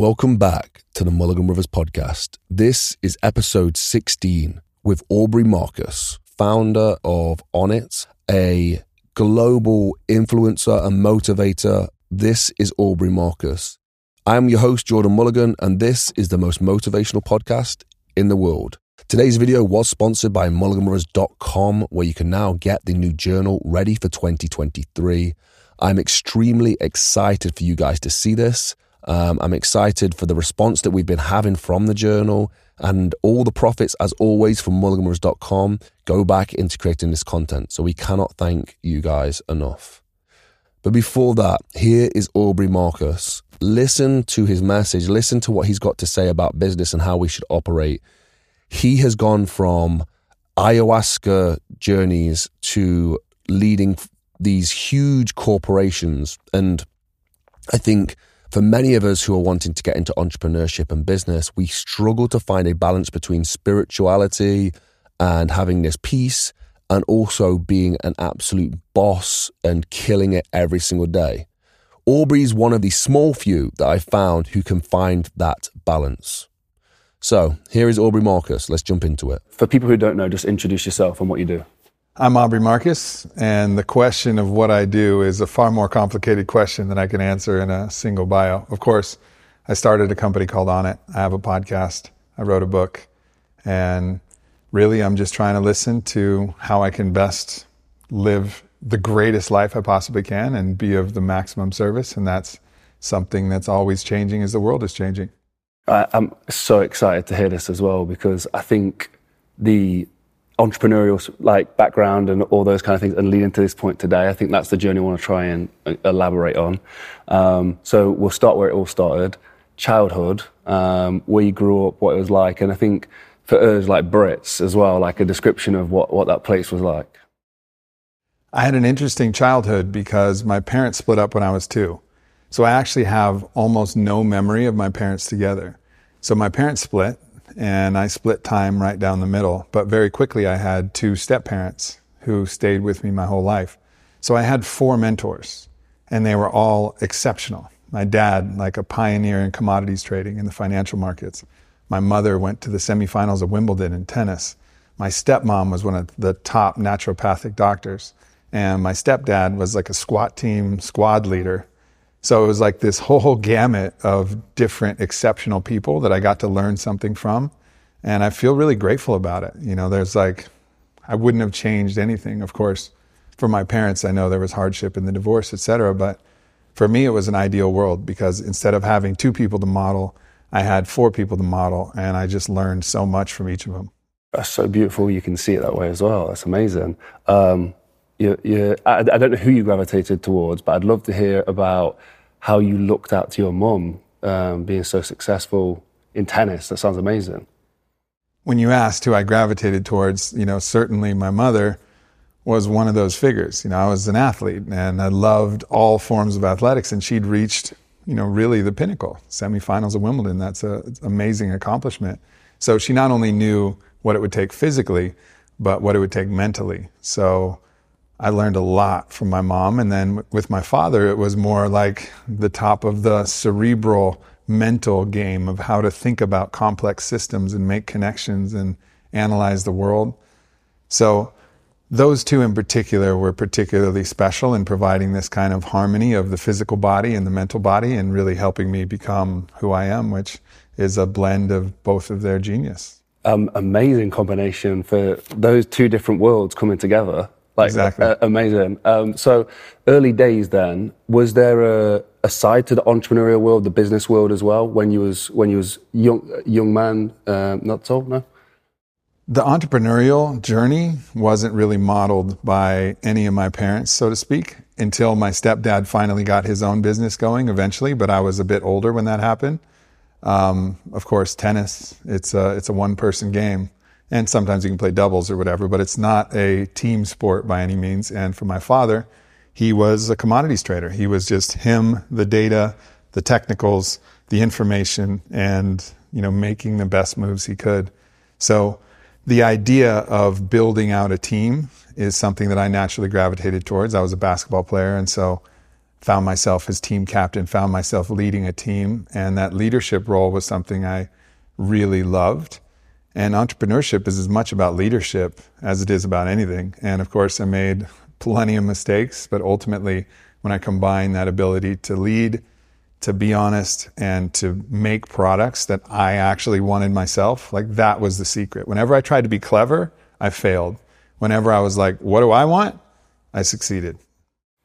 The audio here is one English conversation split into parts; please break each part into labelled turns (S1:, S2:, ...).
S1: Welcome back to the Mulligan Brothers podcast. This is episode 16 with Aubrey Marcus, founder of Onnit, a global influencer and motivator. This is Aubrey Marcus. I am your host, Jordan Mulligan, and this is the most motivational podcast in the world. Today's video was sponsored by mulliganbrothers.com, where you can now get the new journal ready for 2023. I'm extremely excited for you guys to see this. Um, I'm excited for the response that we've been having from the journal and all the profits, as always, from mulliganbrothers.com go back into creating this content. So we cannot thank you guys enough. But before that, here is Aubrey Marcus. Listen to his message. Listen to what he's got to say about business and how we should operate. He has gone from ayahuasca journeys to leading these huge corporations. And I think for many of us who are wanting to get into entrepreneurship and business, we struggle to find a balance between spirituality and having this peace and also being an absolute boss and killing it every single day. Aubrey's one of the small few that I found who can find that balance. So here is Aubrey Marcus. Let's jump into it.
S2: For people who don't know, just introduce yourself and what you do.
S3: I'm Aubrey Marcus, and the question of what I do is a far more complicated question than I can answer in a single bio. Of course, I started a company called Onnit. I have a podcast. I wrote a book. And really, I'm just trying to listen to how I can best live the greatest life I possibly can and be of the maximum service. And that's something that's always changing as the world is changing.
S2: I'm so excited to hear this as well because I think the entrepreneurial like background and all those kind of things and leading to this point today. I think that's the journey I want to try and uh, elaborate on. Um, so we'll start where it all started, childhood, um, where you grew up, what it was like, and I think for us like Brits as well, like a description of what what that place was like.
S3: I had an interesting childhood because my parents split up when I was two. So I actually have almost no memory of my parents together. So my parents split and I split time right down the middle. But very quickly, I had two step parents who stayed with me my whole life. So I had four mentors, and they were all exceptional. My dad, like a pioneer in commodities trading in the financial markets. My mother went to the semifinals of Wimbledon in tennis. My stepmom was one of the top naturopathic doctors. And my stepdad was like a SWAT team squad leader so it was like this whole gamut of different exceptional people that I got to learn something from. And I feel really grateful about it. You know, there's like, I wouldn't have changed anything, of course. For my parents, I know there was hardship in the divorce, et cetera. But for me, it was an ideal world because instead of having two people to model, I had four people to model. And I just learned so much from each of them.
S2: That's so beautiful. You can see it that way as well. That's amazing. Um, you, you, I, I, don't know who you gravitated towards, but I'd love to hear about how you looked out to your mum um, being so successful in tennis. That sounds amazing.
S3: When you asked who I gravitated towards, you know, certainly my mother was one of those figures. You know, I was an athlete and I loved all forms of athletics, and she'd reached, you know, really the pinnacle, semifinals of Wimbledon. That's an amazing accomplishment. So she not only knew what it would take physically, but what it would take mentally. So I learned a lot from my mom. And then with my father, it was more like the top of the cerebral mental game of how to think about complex systems and make connections and analyze the world. So those two in particular were particularly special in providing this kind of harmony of the physical body and the mental body and really helping me become who I am, which is a blend of both of their genius.
S2: Um, amazing combination for those two different worlds coming together like,
S3: exactly. Uh,
S2: amazing. Um, so, early days then, was there a, a, side to the entrepreneurial world, the business world as well, when you was when you was young young man? Uh, not so, no.
S3: The entrepreneurial journey wasn't really modeled by any of my parents, so to speak, until my stepdad finally got his own business going eventually. But I was a bit older when that happened. Um, of course, tennis, it's a, it's a one person game and sometimes you can play doubles or whatever, but it's not a team sport by any means. And for my father, he was a commodities trader. He was just him, the data, the technicals, the information, and you know making the best moves he could. So the idea of building out a team is something that I naturally gravitated towards. I was a basketball player, and so found myself as team captain, found myself leading a team. And that leadership role was something I really loved. And entrepreneurship is as much about leadership as it is about anything. And of course, I made plenty of mistakes, but ultimately, when I combine that ability to lead, to be honest, and to make products that I actually wanted myself, like that was the secret. Whenever I tried to be clever, I failed. Whenever I was like, what do I want? I succeeded.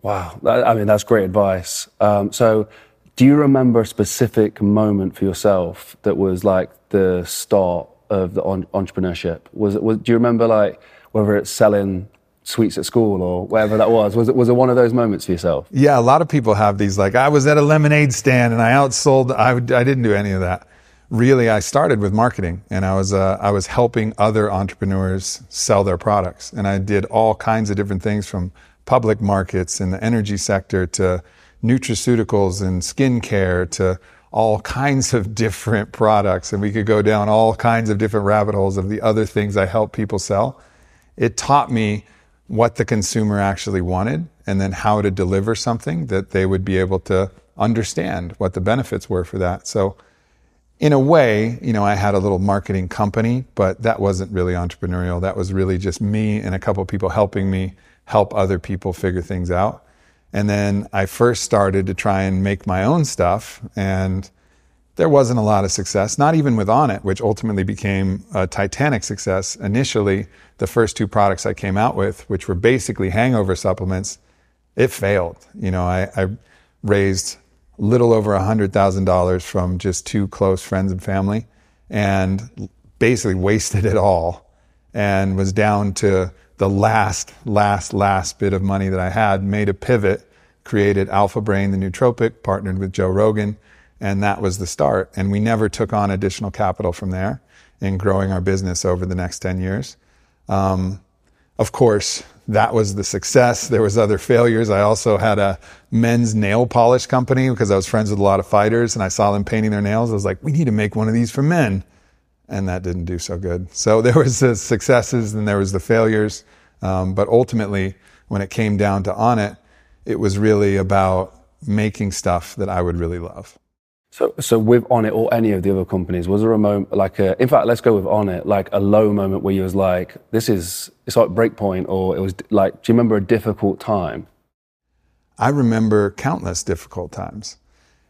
S2: Wow. I mean, that's great advice. Um, so, do you remember a specific moment for yourself that was like the start of the on- entrepreneurship? Was it? Was, do you remember like whether it's selling sweets at school or whatever that was? Was it was it one of those moments for yourself?
S3: Yeah, a lot of people have these. Like, I was at a lemonade stand and I outsold. I I didn't do any of that. Really, I started with marketing and I was uh, I was helping other entrepreneurs sell their products, and I did all kinds of different things from public markets in the energy sector to nutraceuticals and skincare to all kinds of different products. And we could go down all kinds of different rabbit holes of the other things I help people sell. It taught me what the consumer actually wanted and then how to deliver something that they would be able to understand what the benefits were for that. So in a way, you know, I had a little marketing company, but that wasn't really entrepreneurial. That was really just me and a couple people helping me help other people figure things out. And then I first started to try and make my own stuff, and there wasn't a lot of success, not even with Onnit, which ultimately became a titanic success. Initially, the first two products I came out with, which were basically hangover supplements, it failed. You know, I, I raised little over $100,000 from just two close friends and family and basically wasted it all and was down to the last, last, last bit of money that I had, made a pivot, created Alpha Brain, the nootropic, partnered with Joe Rogan, and that was the start. And we never took on additional capital from there in growing our business over the next 10 years. Um, of course, that was the success. There was other failures. I also had a men's nail polish company because I was friends with a lot of fighters and I saw them painting their nails. I was like, we need to make one of these for men and that didn't do so good. So there was the successes and there was the failures, um, but ultimately, when it came down to Onnit, it it was really about making stuff that I would really love.
S2: So, so with Onnit or any of the other companies, was there a moment like, a, in fact, let's go with Onnit, like a low moment where you was like, this is, it's like breakpoint, or it was like, do you remember a difficult time?
S3: I remember countless difficult times.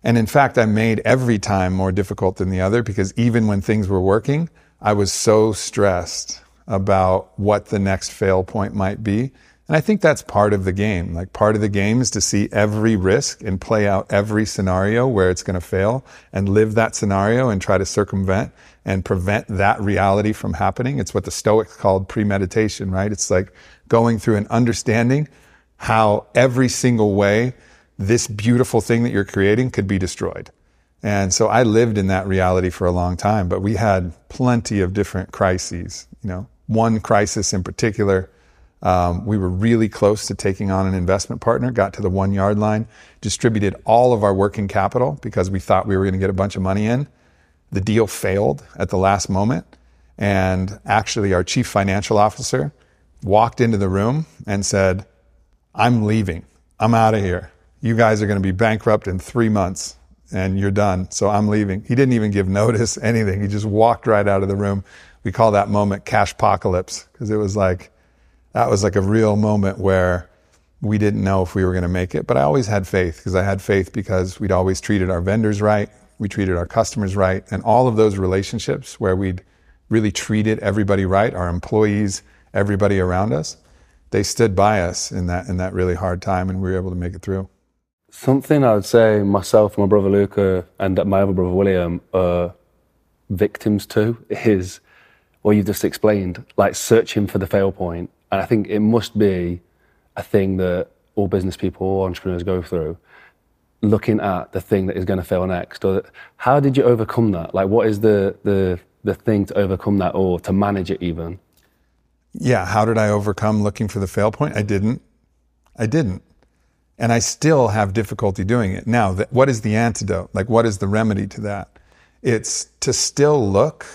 S3: And in fact, I made every time more difficult than the other because even when things were working, I was so stressed about what the next fail point might be. And I think that's part of the game. Like part of the game is to see every risk and play out every scenario where it's going to fail and live that scenario and try to circumvent and prevent that reality from happening. It's what the Stoics called premeditation, right? It's like going through and understanding how every single way this beautiful thing that you're creating could be destroyed. And so I lived in that reality for a long time, but we had plenty of different crises. You know, one crisis in particular, um, we were really close to taking on an investment partner, got to the one yard line, distributed all of our working capital because we thought we were going to get a bunch of money in. The deal failed at the last moment. And actually, our chief financial officer walked into the room and said, I'm leaving. I'm out of here you guys are going to be bankrupt in three months and you're done. So I'm leaving. He didn't even give notice, anything. He just walked right out of the room. We call that moment cash apocalypse because it was like, that was like a real moment where we didn't know if we were going to make it. But I always had faith because I had faith because we'd always treated our vendors right. We treated our customers right. And all of those relationships where we'd really treated everybody right, our employees, everybody around us, they stood by us in that, in that really hard time and we were able to make it through.
S2: Something I would say myself, my brother Luca, and my other brother William are victims to is what you just explained, like searching for the fail point. And I think it must be a thing that all business people, all entrepreneurs go through, looking at the thing that is going to fail next. Or how did you overcome that? Like, what is the the the thing to overcome that, or to manage it even?
S3: Yeah, how did I overcome looking for the fail point? I didn't. I didn't. And I still have difficulty doing it. Now, what is the antidote? Like, what is the remedy to that? It's to still look,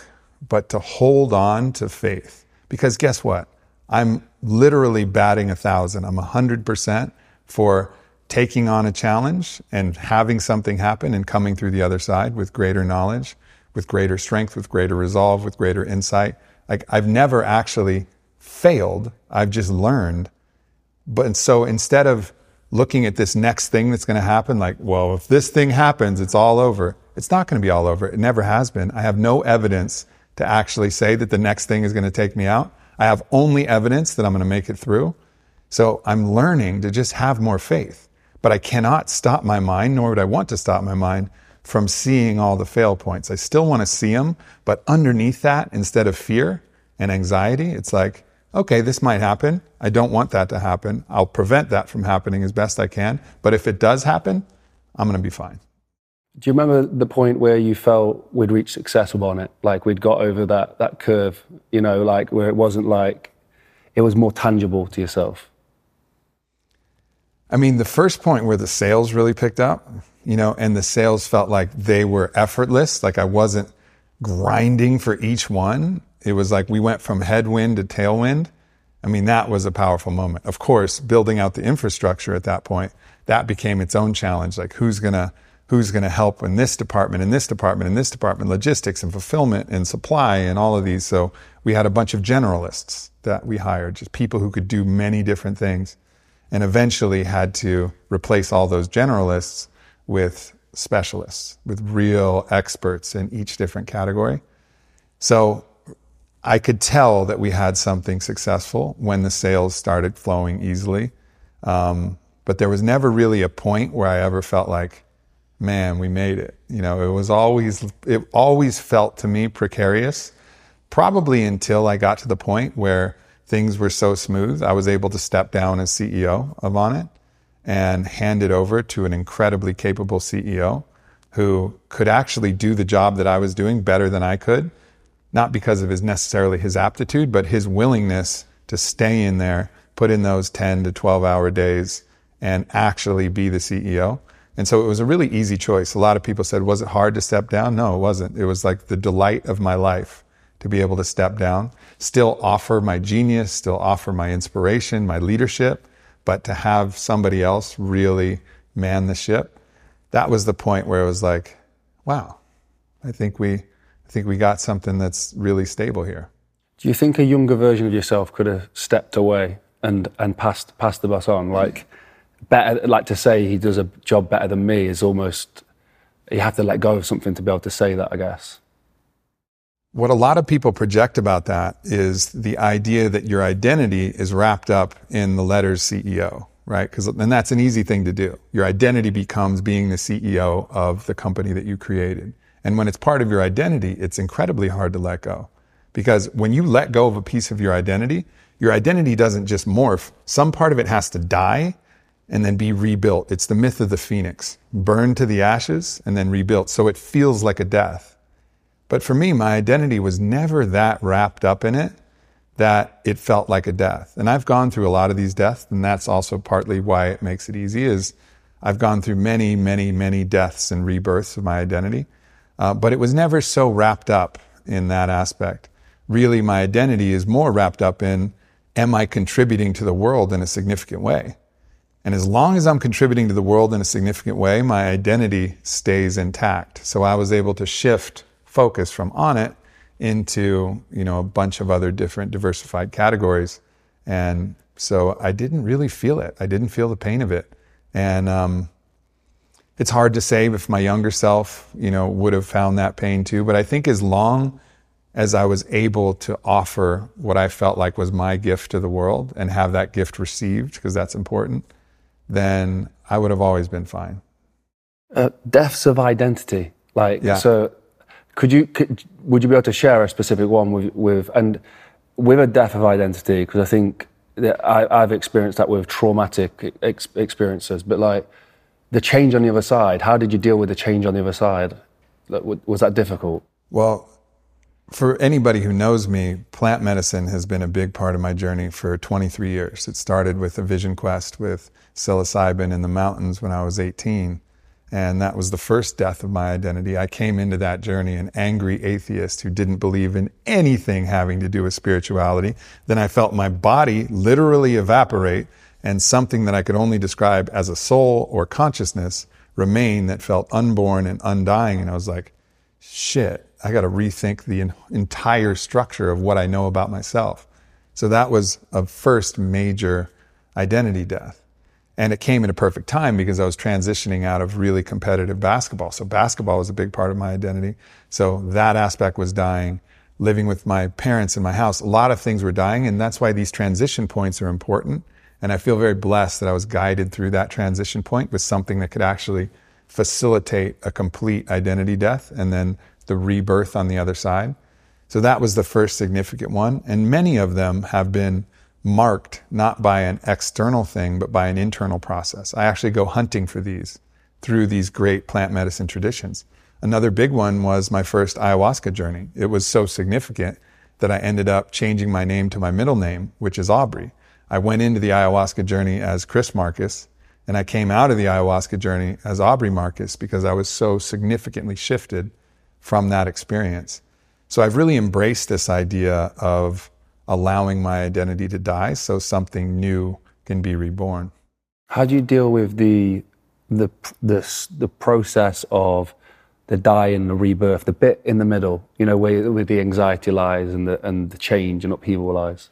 S3: but to hold on to faith. Because guess what? I'm literally batting a thousand. I'm 100% for taking on a challenge and having something happen and coming through the other side with greater knowledge, with greater strength, with greater resolve, with greater insight. Like I've never actually failed. I've just learned. But so instead of looking at this next thing that's going to happen, like, well, if this thing happens, it's all over. It's not going to be all over. It never has been. I have no evidence to actually say that the next thing is going to take me out. I have only evidence that I'm going to make it through. So I'm learning to just have more faith. But I cannot stop my mind, nor would I want to stop my mind from seeing all the fail points. I still want to see them, but underneath that, instead of fear and anxiety, it's like, okay, this might happen. I don't want that to happen. I'll prevent that from happening as best I can. But if it does happen, I'm going to be fine.
S2: Do you remember the point where you felt we'd reached success on it? Like we'd got over that, that curve, you know, like where it wasn't like, it was more tangible to yourself?
S3: I mean, the first point where the sales really picked up, you know, and the sales felt like they were effortless, like I wasn't grinding for each one. It was like we went from headwind to tailwind. I mean, that was a powerful moment. Of course, building out the infrastructure at that point, that became its own challenge. Like who's gonna, who's gonna help in this department, in this department, in this department, logistics and fulfillment and supply and all of these. So we had a bunch of generalists that we hired, just people who could do many different things and eventually had to replace all those generalists with specialists, with real experts in each different category. So I could tell that we had something successful when the sales started flowing easily. Um, but there was never really a point where I ever felt like, man, we made it. You know, it was always, it always felt to me precarious, probably until I got to the point where things were so smooth, I was able to step down as CEO of Onnit and hand it over to an incredibly capable CEO who could actually do the job that I was doing better than I could, not because of his necessarily his aptitude, but his willingness to stay in there, put in those 10 to 12 hour days and actually be the CEO. And so it was a really easy choice. A lot of people said, was it hard to step down? No, it wasn't. It was like the delight of my life to be able to step down, still offer my genius, still offer my inspiration, my leadership, but to have somebody else really man the ship. That was the point where it was like, wow, I think we, I think we got something that's really stable here.
S2: Do you think a younger version of yourself could have stepped away and, and passed, passed the bus on? Like, better, like to say he does a job better than me is almost, you have to let go of something to be able to say that, I guess.
S3: What a lot of people project about that is the idea that your identity is wrapped up in the letters CEO, right? Because and that's an easy thing to do. Your identity becomes being the CEO of the company that you created. And when it's part of your identity, it's incredibly hard to let go. Because when you let go of a piece of your identity, your identity doesn't just morph. Some part of it has to die and then be rebuilt. It's the myth of the phoenix, burned to the ashes and then rebuilt. So it feels like a death. But for me, my identity was never that wrapped up in it that it felt like a death. And I've gone through a lot of these deaths, and that's also partly why it makes it easy is I've gone through many, many, many deaths and rebirths of my identity. Uh, but it was never so wrapped up in that aspect. Really, my identity is more wrapped up in am I contributing to the world in a significant way? And as long as I'm contributing to the world in a significant way, my identity stays intact. So I was able to shift focus from Onnit into you know a bunch of other different diversified categories and so i didn't really feel it i didn't feel the pain of it and um, it's hard to say if my younger self you know would have found that pain too but i think as long as i was able to offer what i felt like was my gift to the world and have that gift received because that's important then i would have always been fine
S2: uh, deaths of identity like yeah. so could you, could, would you be able to share a specific one with, with and with a death of identity? Because I think that I, have experienced that with traumatic ex- experiences, but like the change on the other side, how did you deal with the change on the other side? Was that difficult?
S3: Well, for anybody who knows me, plant medicine has been a big part of my journey for 23 years. It started with a vision quest with psilocybin in the mountains when I was 18. And that was the first death of my identity. I came into that journey an angry atheist who didn't believe in anything having to do with spirituality. Then I felt my body literally evaporate and something that I could only describe as a soul or consciousness remained that felt unborn and undying. And I was like, shit, I got to rethink the entire structure of what I know about myself. So that was a first major identity death. And it came at a perfect time because I was transitioning out of really competitive basketball. So basketball was a big part of my identity. So that aspect was dying. Living with my parents in my house, a lot of things were dying. And that's why these transition points are important. And I feel very blessed that I was guided through that transition point with something that could actually facilitate a complete identity death and then the rebirth on the other side. So that was the first significant one. And many of them have been marked not by an external thing, but by an internal process. I actually go hunting for these through these great plant medicine traditions. Another big one was my first ayahuasca journey. It was so significant that I ended up changing my name to my middle name, which is Aubrey. I went into the ayahuasca journey as Chris Marcus, and I came out of the ayahuasca journey as Aubrey Marcus because I was so significantly shifted from that experience. So I've really embraced this idea of allowing my identity to die so something new can be reborn.
S2: How do you deal with the the the, the process of the die and the rebirth, the bit in the middle, you know, where, where the anxiety lies and the and the change and upheaval lies?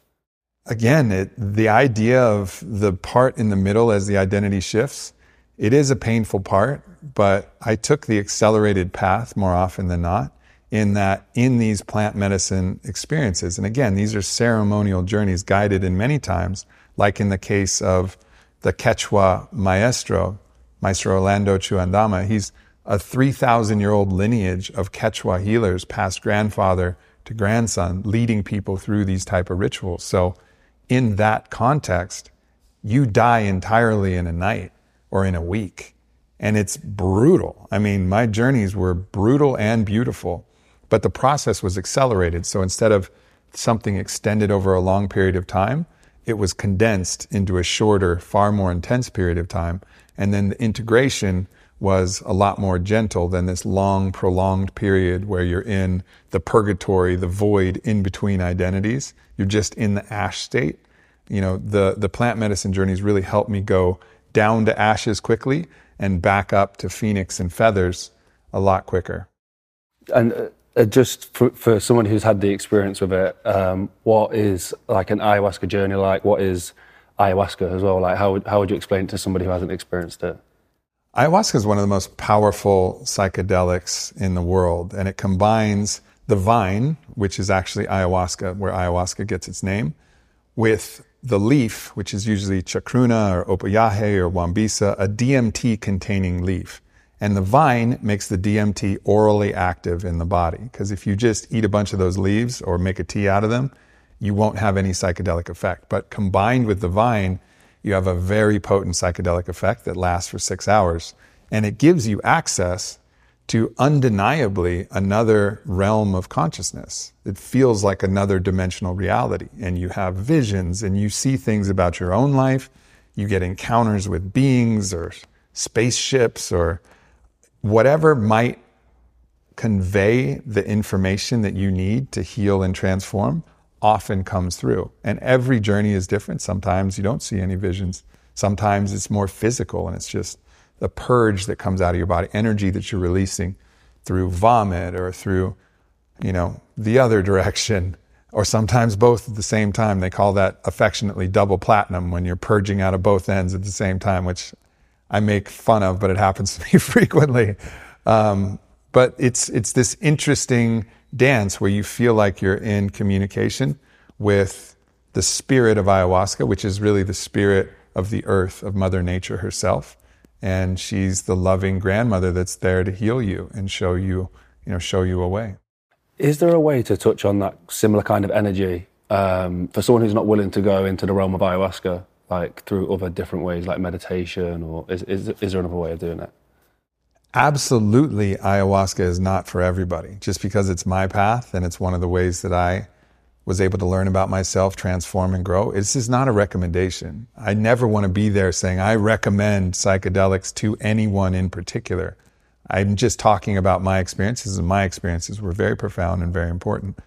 S3: Again, it, the idea of the part in the middle as the identity shifts, it is a painful part, but I took the accelerated path more often than not in that in these plant medicine experiences. And again, these are ceremonial journeys guided in many times, like in the case of the Quechua maestro, Maestro Orlando Chuandama. He's a 3,000 year old lineage of Quechua healers, past grandfather to grandson, leading people through these type of rituals. So in that context, you die entirely in a night or in a week. And it's brutal. I mean, my journeys were brutal and beautiful. But the process was accelerated. So instead of something extended over a long period of time, it was condensed into a shorter, far more intense period of time. And then the integration was a lot more gentle than this long, prolonged period where you're in the purgatory, the void in between identities. You're just in the ash state. You know, the, the plant medicine journeys really helped me go down to ashes quickly and back up to phoenix and feathers a lot quicker.
S2: And uh, uh, just for, for, someone who's had the experience with it, um, what is like an ayahuasca journey like? What is ayahuasca as well? Like, how would, how would you explain it to somebody who hasn't experienced it?
S3: Ayahuasca is one of the most powerful psychedelics in the world, and it combines the vine, which is actually ayahuasca, where ayahuasca gets its name, with the leaf, which is usually chacruna or opoyaje or wambisa, a DMT containing leaf. And the vine makes the DMT orally active in the body. Because if you just eat a bunch of those leaves or make a tea out of them, you won't have any psychedelic effect. But combined with the vine, you have a very potent psychedelic effect that lasts for six hours. And it gives you access to undeniably another realm of consciousness. It feels like another dimensional reality. And you have visions and you see things about your own life. You get encounters with beings or spaceships or whatever might convey the information that you need to heal and transform often comes through. And every journey is different. Sometimes you don't see any visions. Sometimes it's more physical and it's just the purge that comes out of your body, energy that you're releasing through vomit or through, you know, the other direction, or sometimes both at the same time. They call that affectionately double platinum when you're purging out of both ends at the same time, which I make fun of, but it happens to me frequently. Um, but it's it's this interesting dance where you feel like you're in communication with the spirit of ayahuasca, which is really the spirit of the earth, of Mother Nature herself. And she's the loving grandmother that's there to heal you and show you, you know, show you a way.
S2: Is there a way to touch on that similar kind of energy um, for someone who's not willing to go into the realm of ayahuasca? like through other different ways, like meditation, or is, is, is there another way of doing it?
S3: Absolutely, ayahuasca is not for everybody. Just because it's my path and it's one of the ways that I was able to learn about myself, transform, and grow. This is not a recommendation. I never want to be there saying, I recommend psychedelics to anyone in particular. I'm just talking about my experiences, and my experiences were very profound and very important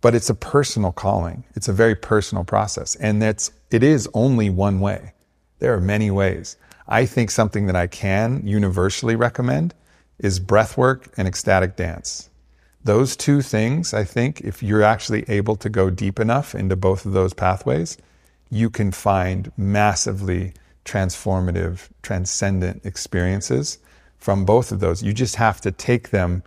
S3: but it's a personal calling. It's a very personal process. And that's, it is only one way. There are many ways. I think something that I can universally recommend is breath work and ecstatic dance. Those two things, I think, if you're actually able to go deep enough into both of those pathways, you can find massively transformative, transcendent experiences from both of those. You just have to take them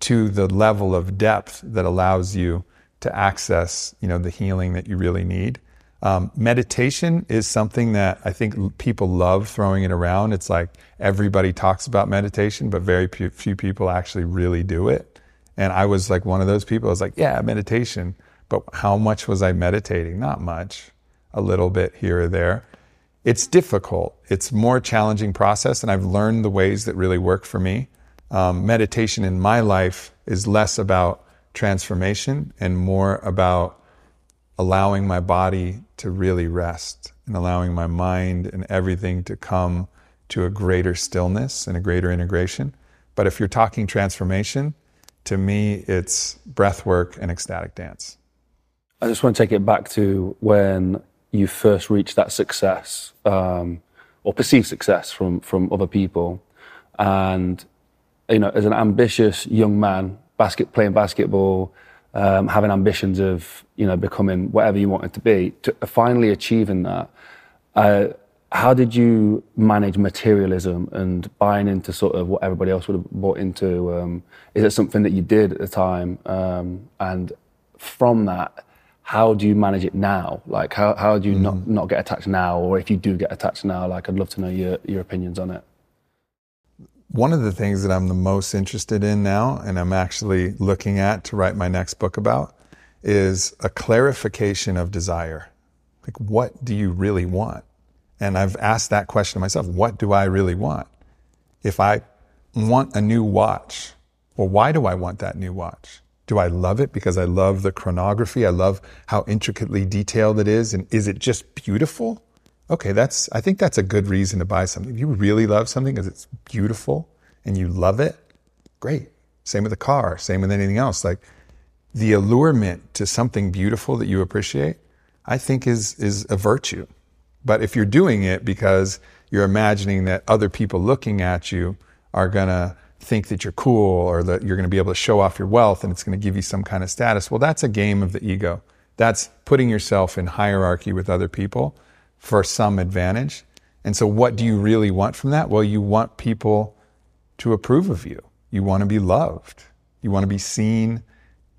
S3: to the level of depth that allows you to access, you know, the healing that you really need. Um, meditation is something that I think people love throwing it around. It's like everybody talks about meditation, but very few people actually really do it. And I was like one of those people. I was like, yeah, meditation. But how much was I meditating? Not much, a little bit here or there. It's difficult. It's more challenging process, and I've learned the ways that really work for me. Um, meditation in my life is less about transformation and more about allowing my body to really rest and allowing my mind and everything to come to a greater stillness and a greater integration. But if you're talking transformation, to me, it's breath work and ecstatic dance.
S2: I just want to take it back to when you first reached that success um, or perceived success from, from other people. And, you know, as an ambitious young man, basket, playing basketball, um, having ambitions of you know becoming whatever you wanted to be, to finally achieving that. Uh, how did you manage materialism and buying into sort of what everybody else would have bought into? Um, is it something that you did at the time? Um, and from that, how do you manage it now? Like, how, how do you mm. not, not get attached now? Or if you do get attached now, like, I'd love to know your, your opinions on it.
S3: One of the things that I'm the most interested in now, and I'm actually looking at to write my next book about, is a clarification of desire. Like, what do you really want? And I've asked that question to myself what do I really want? If I want a new watch, well, why do I want that new watch? Do I love it because I love the chronography? I love how intricately detailed it is. And is it just beautiful? okay, that's, I think that's a good reason to buy something. If you really love something because it's beautiful and you love it, great. Same with a car, same with anything else. Like the allurement to something beautiful that you appreciate, I think is, is a virtue. But if you're doing it because you're imagining that other people looking at you are going to think that you're cool or that you're going to be able to show off your wealth and it's going to give you some kind of status, well, that's a game of the ego. That's putting yourself in hierarchy with other people for some advantage. And so, what do you really want from that? Well, you want people to approve of you. You want to be loved. You want to be seen.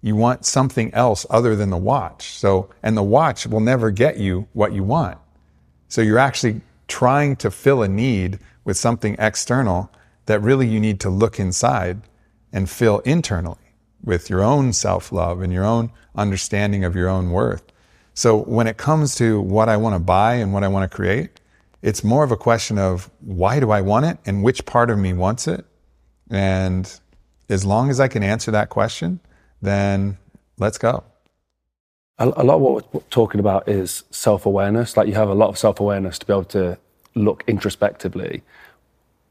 S3: You want something else other than the watch. So, and the watch will never get you what you want. So, you're actually trying to fill a need with something external that really you need to look inside and fill internally with your own self love and your own understanding of your own worth. So when it comes to what I want to buy and what I want to create, it's more of a question of why do I want it and which part of me wants it. And as long as I can answer that question, then let's go.
S2: A, lot of what we're talking about is self awareness. Like you have a lot of self awareness to be able to look introspectively.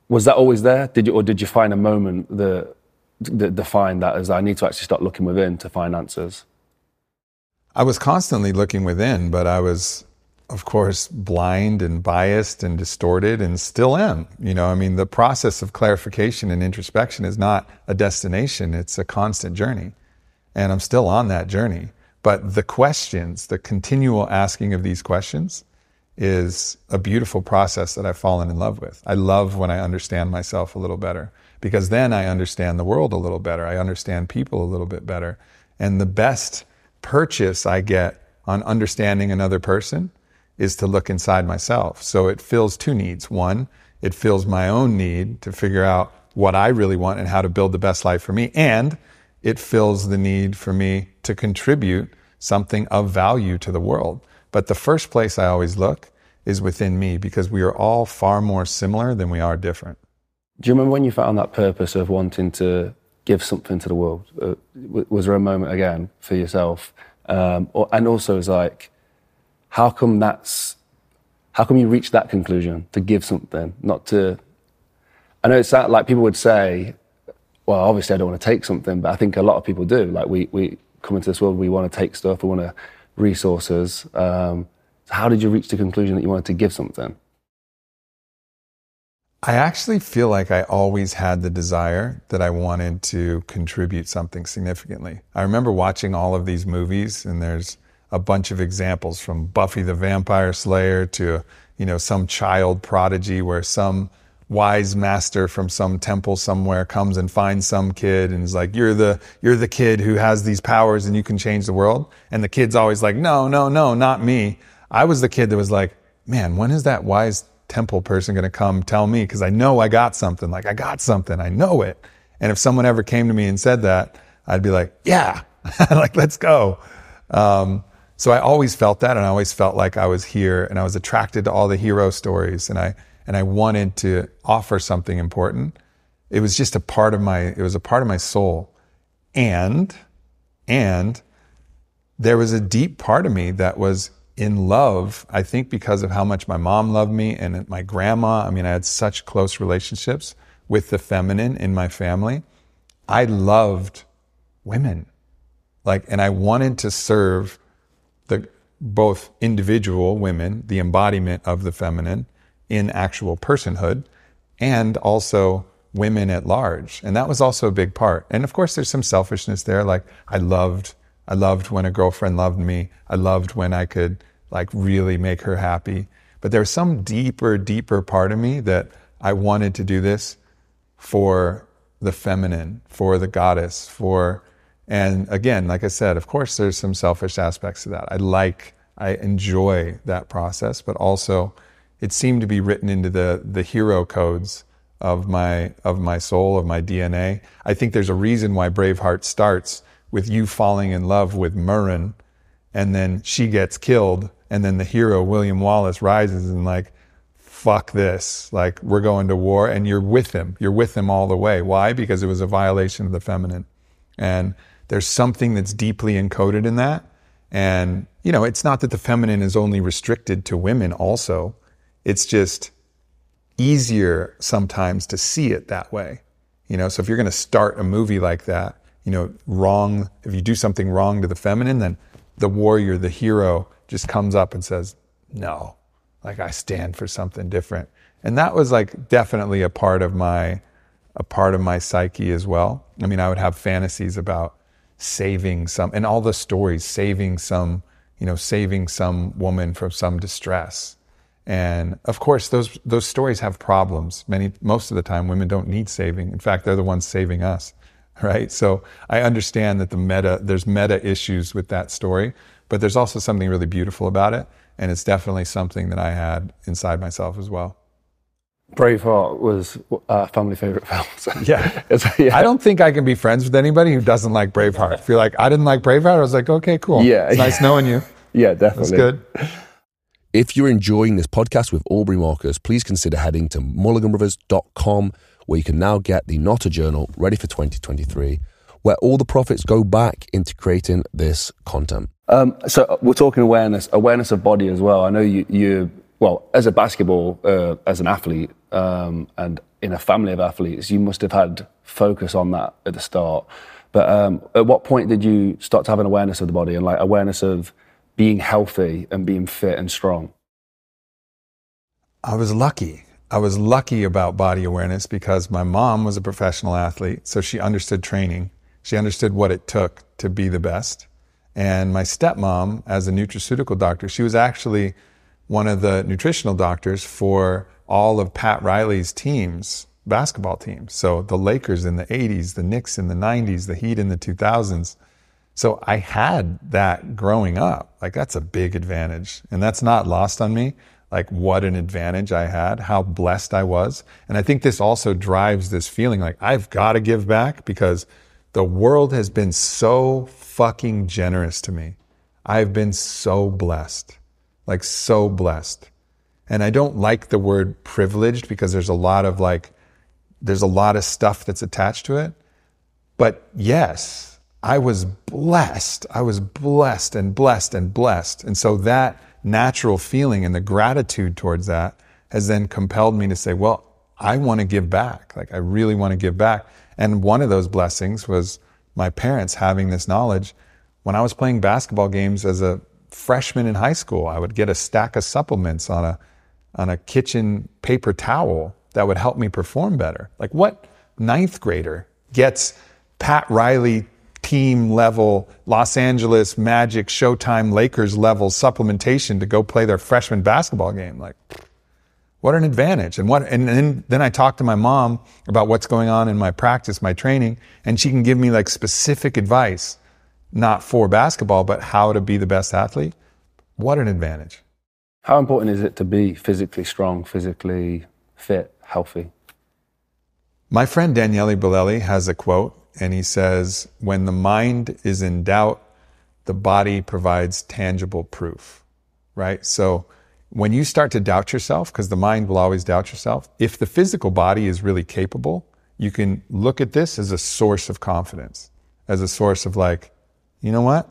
S2: Was that always there? Did you, or did you find a moment that, that defined that as I need to actually start looking within to find answers?
S3: I was constantly looking within, but I was, of course, blind and biased and distorted and still am. You know, I mean, the process of clarification and introspection is not a destination, it's a constant journey. And I'm still on that journey. But the questions, the continual asking of these questions, is a beautiful process that I've fallen in love with. I love when I understand myself a little better because then I understand the world a little better. I understand people a little bit better. And the best purchase I get on understanding another person is to look inside myself. So it fills two needs. One, it fills my own need to figure out what I really want and how to build the best life for me. And it fills the need for me to contribute something of value to the world. But the first place I always look is within me because we are all far more similar than we are different.
S2: Do you remember when you found that purpose of wanting to give something to the world? Uh, was there a moment again for yourself? Um, or, and also, it's like, how come that's, how come you reach that conclusion to give something, not to? I know it's that, like people would say, well, obviously I don't want to take something, but I think a lot of people do. Like we we come into this world, we want to take stuff, we want to resources. Um, so how did you reach the conclusion that you wanted to give something?
S3: I actually feel like I always had the desire that I wanted to contribute something significantly. I remember watching all of these movies, and there's a bunch of examples from Buffy the Vampire Slayer to, you know, some child prodigy where some wise master from some temple somewhere comes and finds some kid and is like, you're the, you're the kid who has these powers and you can change the world. And the kid's always like, no, no, no, not me. I was the kid that was like, man, when is that wise temple person going to come tell me? Cause I know I got something. Like I got something. I know it. And if someone ever came to me and said that, I'd be like, yeah, like, let's go. Um, so I always felt that. And I always felt like I was here and I was attracted to all the hero stories. And I, and I wanted to offer something important. It was just a part of my, it was a part of my soul. And, and there was a deep part of me that was in love, I think because of how much my mom loved me and my grandma. I mean, I had such close relationships with the feminine in my family. I loved women. Like, and I wanted to serve the both individual women, the embodiment of the feminine, in actual personhood and also women at large. And that was also a big part. And of course, there's some selfishness there. Like I loved, I loved when a girlfriend loved me. I loved when I could like really make her happy. But there's some deeper, deeper part of me that I wanted to do this for the feminine, for the goddess, for, and again, like I said, of course, there's some selfish aspects to that. I like, I enjoy that process, but also it seemed to be written into the the hero codes of my of my soul of my DNA. I think there's a reason why Braveheart starts with you falling in love with Murron, and then she gets killed, and then the hero William Wallace rises and like, fuck this, like we're going to war, and you're with him. You're with him all the way. Why? Because it was a violation of the feminine, and there's something that's deeply encoded in that. And you know, it's not that the feminine is only restricted to women. Also, it's just easier sometimes to see it that way. You know, so if you're going to start a movie like that, you know, wrong, if you do something wrong to the feminine, then the warrior, the hero just comes up and says, no, like I stand for something different. And that was like definitely a part of my, a part of my psyche as well. I mean, I would have fantasies about saving some, and all the stories, saving some, you know, saving some woman from some distress and of course, those those stories have problems. Many most of the time, women don't need saving. In fact, they're the ones saving us, right? So I understand that the meta there's meta issues with that story, but there's also something really beautiful about it, and it's definitely something that I had inside myself as well.
S2: Braveheart was a family favorite film. So
S3: yeah. yeah. I don't think I can be friends with anybody who doesn't like Braveheart. If you're like, I didn't like Braveheart, I was like, okay, cool.
S2: Yeah.
S3: It's nice knowing you.
S2: Yeah, definitely.
S3: That's good.
S1: If you're enjoying this podcast with Aubrey Marcus, please consider heading to mulliganbrothers.com where you can now get the Not a Journal ready for 2023, where all the profits go back into creating this content.
S2: Um, so uh, we're talking awareness, awareness of body as well. I know you, you well, as a basketball, uh, as an athlete, um, and in a family of athletes, you must have had focus on that at the start. But um, at what point did you start to have an awareness of the body and like awareness of being healthy and being fit and strong?
S3: I was lucky. I was lucky about body awareness because my mom was a professional athlete, so she understood training. She understood what it took to be the best. And my stepmom, as a nutraceutical doctor, she was actually one of the nutritional doctors for all of Pat Riley's teams, basketball teams. So the Lakers in the 80s, the Knicks in the 90s, the Heat in the 2000s. So I had that growing up. Like that's a big advantage. And that's not lost on me. Like what an advantage I had, how blessed I was. And I think this also drives this feeling like I've got to give back because the world has been so fucking generous to me. I've been so blessed, like so blessed. And I don't like the word privileged because there's a lot of like, there's a lot of stuff that's attached to it. But yes, I was blessed. I was blessed and blessed and blessed. And so that natural feeling and the gratitude towards that has then compelled me to say, well, I want to give back. Like, I really want to give back. And one of those blessings was my parents having this knowledge. When I was playing basketball games as a freshman in high school, I would get a stack of supplements on a, on a kitchen paper towel that would help me perform better. Like what ninth grader gets Pat Riley team level Los Angeles Magic Showtime Lakers level supplementation to go play their freshman basketball game? Like what an advantage. And what, and then, then I talk to my mom about what's going on in my practice, my training, and she can give me like specific advice, not for basketball, but how to be the best athlete. What an advantage.
S2: How important is it to be physically strong, physically fit, healthy?
S3: My friend Daniele Bolelli has a quote, and he says, When the mind is in doubt, the body provides tangible proof, right? So when you start to doubt yourself, because the mind will always doubt yourself, if the physical body is really capable, you can look at this as a source of confidence, as a source of like, you know what?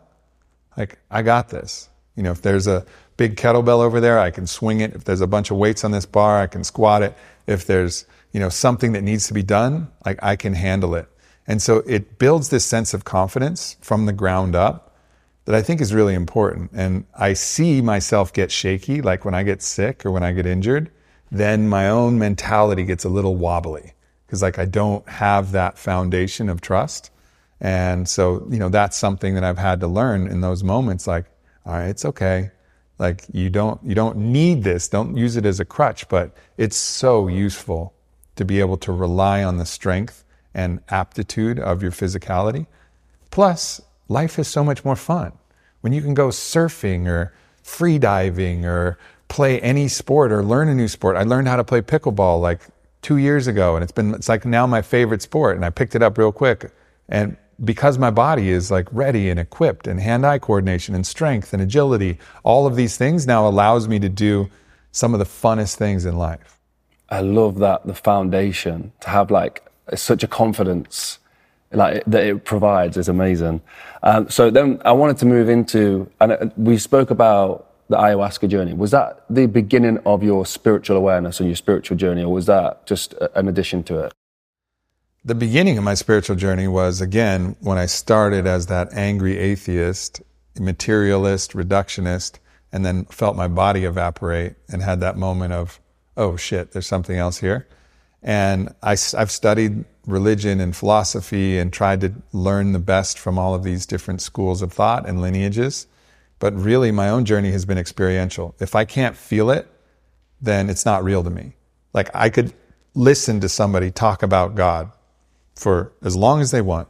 S3: Like, I got this. You know, if there's a big kettlebell over there, I can swing it. If there's a bunch of weights on this bar, I can squat it. If there's, you know, something that needs to be done, like I can handle it. And so it builds this sense of confidence from the ground up that I think is really important. And I see myself get shaky, like when I get sick or when I get injured, then my own mentality gets a little wobbly because like I don't have that foundation of trust. And so, you know, that's something that I've had to learn in those moments like, all right, it's okay. Like you don't you don't need this. Don't use it as a crutch, but it's so useful to be able to rely on the strength and aptitude of your physicality. Plus, life is so much more fun. When you can go surfing or free diving or play any sport or learn a new sport. I learned how to play pickleball like two years ago and it's been, it's like now my favorite sport and I picked it up real quick. And because my body is like ready and equipped and hand-eye coordination and strength and agility, all of these things now allows me to do some of the funnest things in life.
S2: I love that the foundation to have like such a confidence like that it provides is amazing. Um, so then I wanted to move into, and uh, we spoke about the ayahuasca journey. Was that the beginning of your spiritual awareness and your spiritual journey, or was that just an addition to it?
S3: The beginning of my spiritual journey was again when I started as that angry atheist, materialist, reductionist, and then felt my body evaporate and had that moment of, oh shit, there's something else here. And I, I've studied religion and philosophy and tried to learn the best from all of these different schools of thought and lineages. But really, my own journey has been experiential. If I can't feel it, then it's not real to me. Like I could listen to somebody talk about God for as long as they want,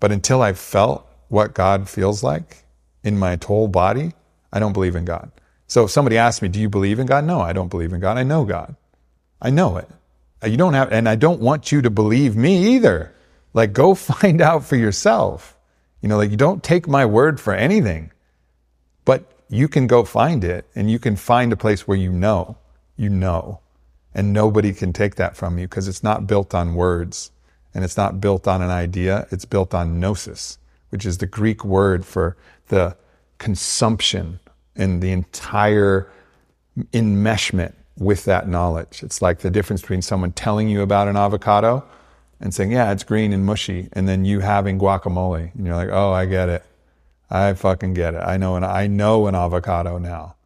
S3: but until I felt what God feels like in my whole body, I don't believe in God. So if somebody asks me, Do you believe in God? No, I don't believe in God. I know God. I know it. You don't have, and I don't want you to believe me either. Like, go find out for yourself. You know, like, you don't take my word for anything, but you can go find it and you can find a place where you know, you know, and nobody can take that from you because it's not built on words and it's not built on an idea. It's built on gnosis, which is the Greek word for the consumption and the entire enmeshment with that knowledge. It's like the difference between someone telling you about an avocado and saying, yeah, it's green and mushy, and then you having guacamole. And you're like, oh, I get it. I fucking get it. I know an, I know an avocado now.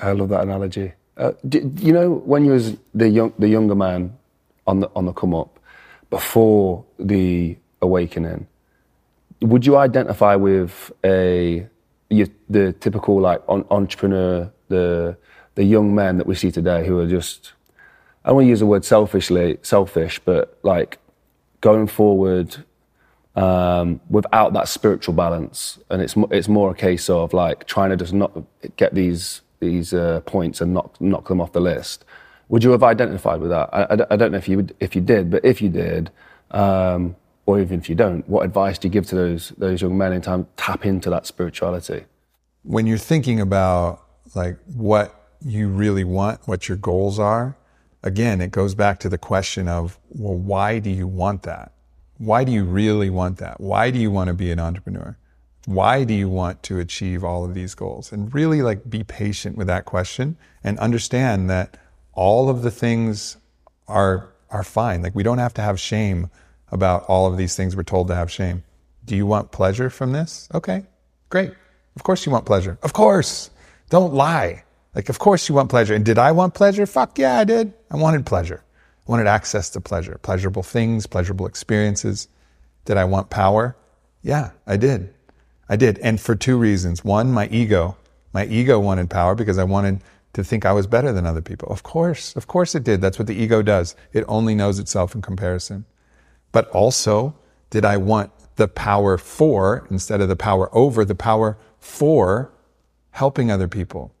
S2: I love that analogy. Uh, do, you know when you was the young, the younger man on the on the come up before the awakening, would you identify with a you, the typical like on, entrepreneur, the the young men that we see today who are just, I don't want to use the word selfishly, selfish, but like going forward um, without that spiritual balance. And it's, it's more a case of like trying to just not get these, these uh, points and knock, knock them off the list. Would you have identified with that? I, I, I don't know if you, would, if you did, but if you did, um, or even if you don't, what advice do you give to those, those young men in time tap into that spirituality?
S3: When you're thinking about like what you really want, what your goals are, again, it goes back to the question of, well, why do you want that? Why do you really want that? Why do you want to be an entrepreneur? Why do you want to achieve all of these goals? And really like be patient with that question and understand that all of the things are, are fine. Like we don't have to have shame about all of these things we're told to have shame. Do you want pleasure from this? Okay, great. Of course you want pleasure. Of course. Don't lie. Like, of course you want pleasure. And did I want pleasure? Fuck yeah, I did. I wanted pleasure. I wanted access to pleasure, pleasurable things, pleasurable experiences. Did I want power? Yeah, I did. I did. And for two reasons. One, my ego. My ego wanted power because I wanted to think I was better than other people. Of course, of course it did. That's what the ego does. It only knows itself in comparison. But also, did I want the power for, instead of the power over, the power for helping other people?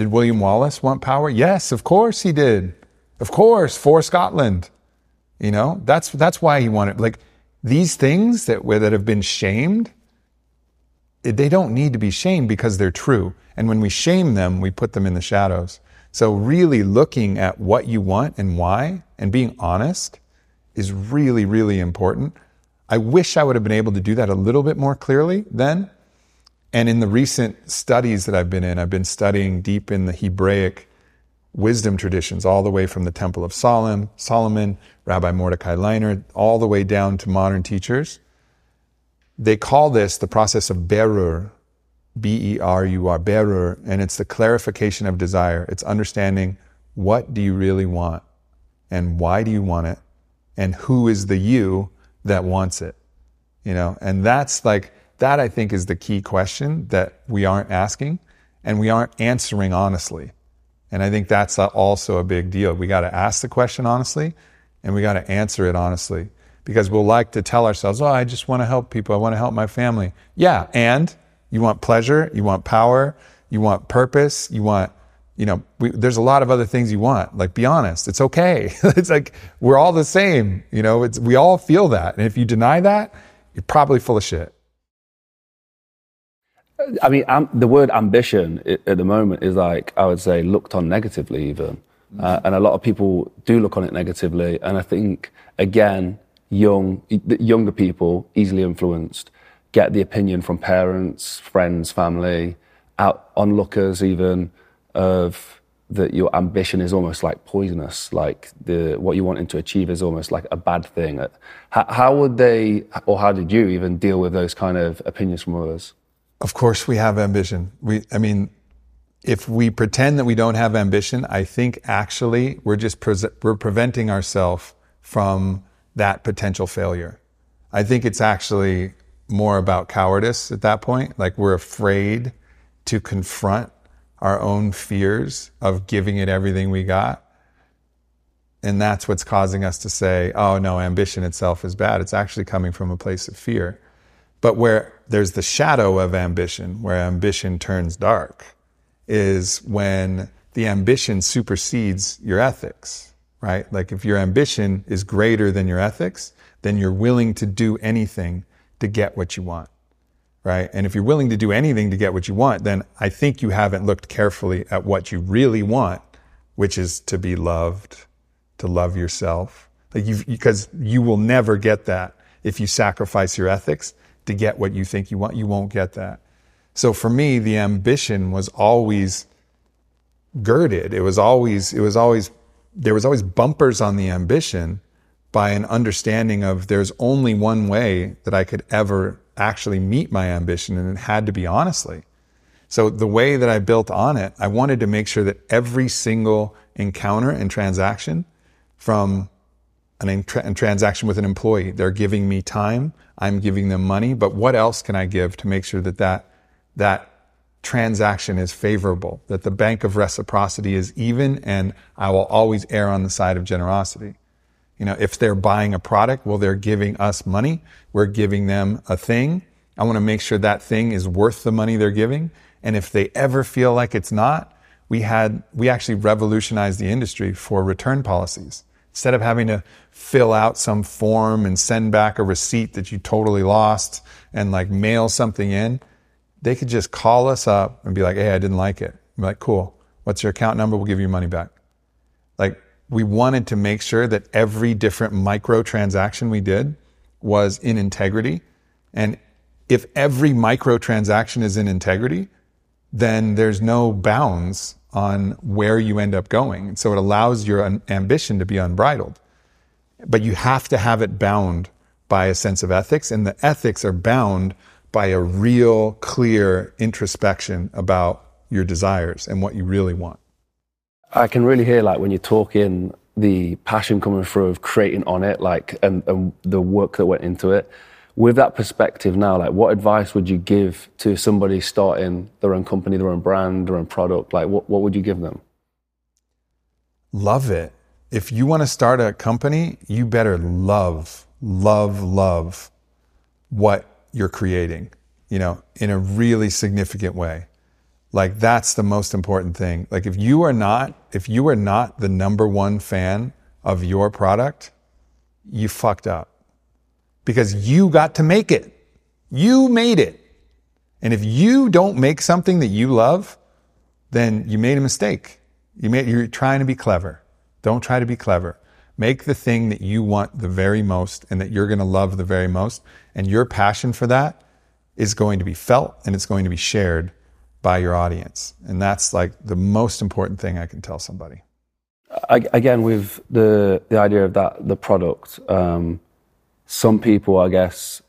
S3: Did William Wallace want power? Yes, of course he did. Of course, for Scotland. You know, that's, that's why he wanted, like, these things that, that have been shamed, they don't need to be shamed because they're true. And when we shame them, we put them in the shadows. So really looking at what you want and why and being honest is really, really important. I wish I would have been able to do that a little bit more clearly then. And in the recent studies that I've been in, I've been studying deep in the Hebraic wisdom traditions, all the way from the Temple of Solomon, Solomon, Rabbi Mordecai Leiner, all the way down to modern teachers. They call this the process of berur, B E R U R, berur, and it's the clarification of desire. It's understanding what do you really want and why do you want it and who is the you that wants it. You know, and that's like, that I think is the key question that we aren't asking and we aren't answering honestly. And I think that's also a big deal. We got to ask the question honestly and we got to answer it honestly because we'll like to tell ourselves, oh, I just want to help people. I want to help my family. Yeah. And you want pleasure, you want power, you want purpose, you want, you know, we, there's a lot of other things you want. Like, be honest. It's okay. it's like we're all the same. You know, it's, we all feel that. And if you deny that, you're probably full of shit.
S2: I mean, the word ambition at the moment is like, I would say, looked on negatively even. Uh, and a lot of people do look on it negatively. And I think, again, young, younger people, easily influenced, get the opinion from parents, friends, family, out onlookers even, of that your ambition is almost like poisonous, like the what you're wanting to achieve is almost like a bad thing. How, how would they, or how did you even deal with those kind of opinions from others?
S3: Of course, we have ambition. We, I mean, if we pretend that we don't have ambition, I think actually we're just pre- we're preventing ourselves from that potential failure. I think it's actually more about cowardice at that point. Like we're afraid to confront our own fears of giving it everything we got. And that's what's causing us to say, oh no, ambition itself is bad. It's actually coming from a place of fear. But where there's the shadow of ambition, where ambition turns dark, is when the ambition supersedes your ethics, right? Like if your ambition is greater than your ethics, then you're willing to do anything to get what you want, right? And if you're willing to do anything to get what you want, then I think you haven't looked carefully at what you really want, which is to be loved, to love yourself. Like you, because you will never get that if you sacrifice your ethics to get what you think you want. You won't get that. So for me, the ambition was always girded. It was always, it was always, there was always bumpers on the ambition by an understanding of there's only one way that I could ever actually meet my ambition, and it had to be honestly. So the way that I built on it, I wanted to make sure that every single encounter and transaction from an a transaction with an employee. They're giving me time. I'm giving them money. But what else can I give to make sure that that, that transaction is favorable, that the bank of reciprocity is even, and I will always err on the side of generosity. You know, if they're buying a product, well, they're giving us money. We're giving them a thing. I want to make sure that thing is worth the money they're giving. And if they ever feel like it's not, we had, we actually revolutionized the industry for return policies. Instead of having to fill out some form and send back a receipt that you totally lost and like mail something in, they could just call us up and be like, hey, I didn't like it. I'm like, cool. What's your account number? We'll give you money back. Like, we wanted to make sure that every different micro transaction we did was in integrity. And if every micro transaction is in integrity, then there's no bounds on where you end up going. And so it allows your ambition to be unbridled. But you have to have it bound by a sense of ethics, and the ethics are bound by a real clear introspection about your desires and what you really want.
S2: I can really hear like when you're talking the passion coming through of creating Onnit, like, and, and the work that went into it. With that perspective now, like, what advice would you give to somebody starting their own company, their own brand, their own product? Like, what, what would you give them?
S3: Love it. If you want to start a company, you better love, love, love what you're creating, you know, in a really significant way. Like that's the most important thing. Like if you are not, if you are not the number one fan of your product, you fucked up because you got to make it. You made it. And if you don't make something that you love, then you made a mistake. You made, you're trying to be clever. Don't try to be clever. Make the thing that you want the very most and that you're going to love the very most. And your passion for that is going to be felt and it's going to be shared by your audience. And that's like the most important thing I can tell somebody.
S2: I, again, with the the idea of that the product, um, some people, I guess,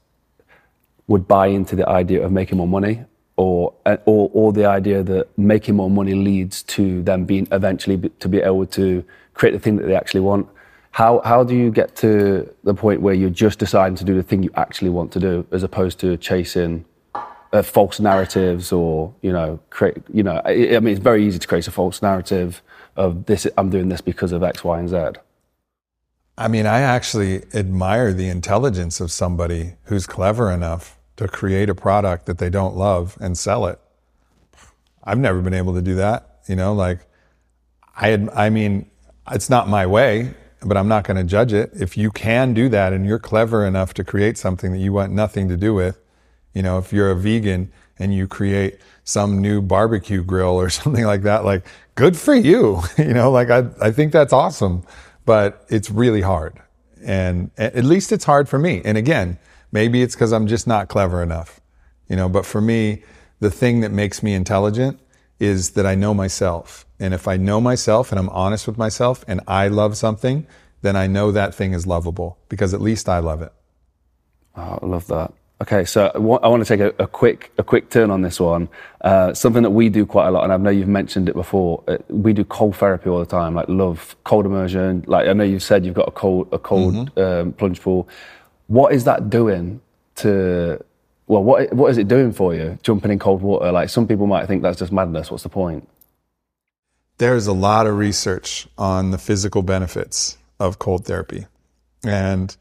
S2: would buy into the idea of making more money, or or or the idea that making more money leads to them being eventually to be able to create the thing that they actually want. How how do you get to the point where you're just deciding to do the thing you actually want to do, as opposed to chasing uh, false narratives or you know create you know I, I, mean it's very easy to create a false narrative of this I'm doing this because of X Y and Z.
S3: I mean I actually admire the intelligence of somebody who's clever enough to create a product that they don't love and sell it. I've never been able to do that, you know, like I had, I mean it's not my way, but I'm not going to judge it. If you can do that and you're clever enough to create something that you want nothing to do with, you know, if you're a vegan and you create some new barbecue grill or something like that, like good for you. you know, like I, I think that's awesome, but it's really hard. And at least it's hard for me. And again, maybe it's because I'm just not clever enough, you know, but for me, the thing that makes me intelligent is that I know myself. And if I know myself and I'm honest with myself and I love something, then I know that thing is lovable because at least I love it.
S2: I love that. Okay, so I want to take a, a quick a quick turn on this one. Uh, something that we do quite a lot, and I know you've mentioned it before. Uh, we do cold therapy all the time. Like love cold immersion. Like I know you've said you've got a cold a cold mm-hmm. um, plunge pool. What is that doing to? Well, what what is it doing for you? Jumping in cold water. Like some people might think that's just madness. What's the point?
S3: There's a lot of research on the physical benefits of cold therapy, and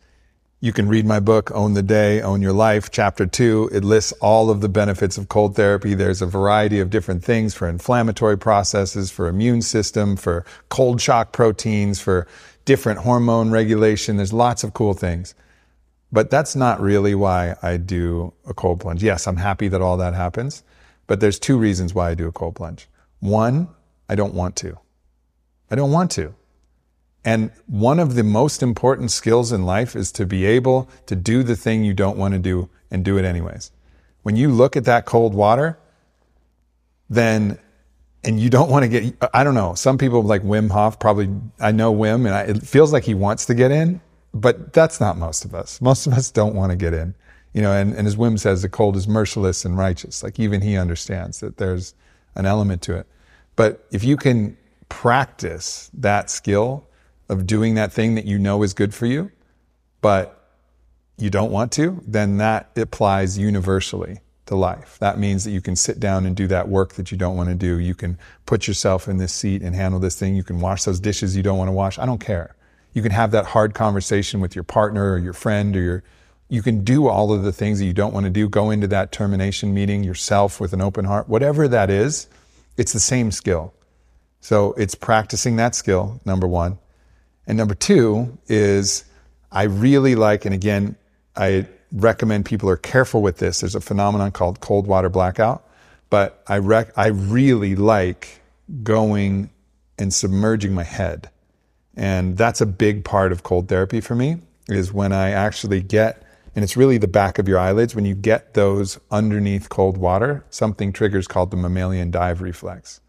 S3: you can read my book, Own the Day, Own Your Life, chapter two. It lists all of the benefits of cold therapy. There's a variety of different things for inflammatory processes, for immune system, for cold shock proteins, for different hormone regulation. There's lots of cool things. But that's not really why I do a cold plunge. Yes, I'm happy that all that happens, but there's two reasons why I do a cold plunge. One, I don't want to. I don't want to. And one of the most important skills in life is to be able to do the thing you don't want to do and do it anyways. When you look at that cold water, then, and you don't want to get, I don't know, some people like Wim Hof probably, I know Wim and I, it feels like he wants to get in, but that's not most of us. Most of us don't want to get in. You know, and, and as Wim says, the cold is merciless and righteous. Like even he understands that there's an element to it. But if you can practice that skill, of doing that thing that you know is good for you, but you don't want to, then that applies universally to life. That means that you can sit down and do that work that you don't want to do. You can put yourself in this seat and handle this thing. You can wash those dishes you don't want to wash. I don't care. You can have that hard conversation with your partner or your friend or your, you can do all of the things that you don't want to do. Go into that termination meeting yourself with an open heart. Whatever that is, it's the same skill. So it's practicing that skill, number one. And number two is I really like, and again, I recommend people are careful with this. There's a phenomenon called cold water blackout, but I rec- I really like going and submerging my head. And that's a big part of cold therapy for me is when I actually get and it's really the back of your eyelids when you get those underneath cold water, something triggers called the mammalian dive reflex.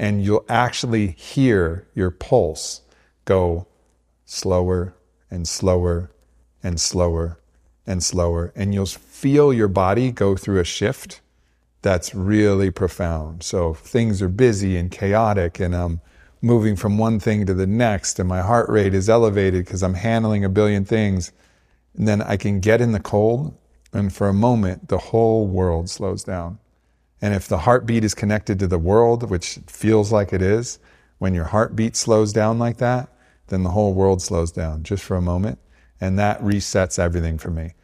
S3: And you'll actually hear your pulse go slower and slower and slower and slower. And you'll feel your body go through a shift that's really profound. So things are busy and chaotic and I'm moving from one thing to the next and my heart rate is elevated because I'm handling a billion things. And then I can get in the cold and for a moment the whole world slows down. And if the heartbeat is connected to the world, which feels like it is, when your heartbeat slows down like that, then the whole world slows down just for a moment. And that resets everything for me.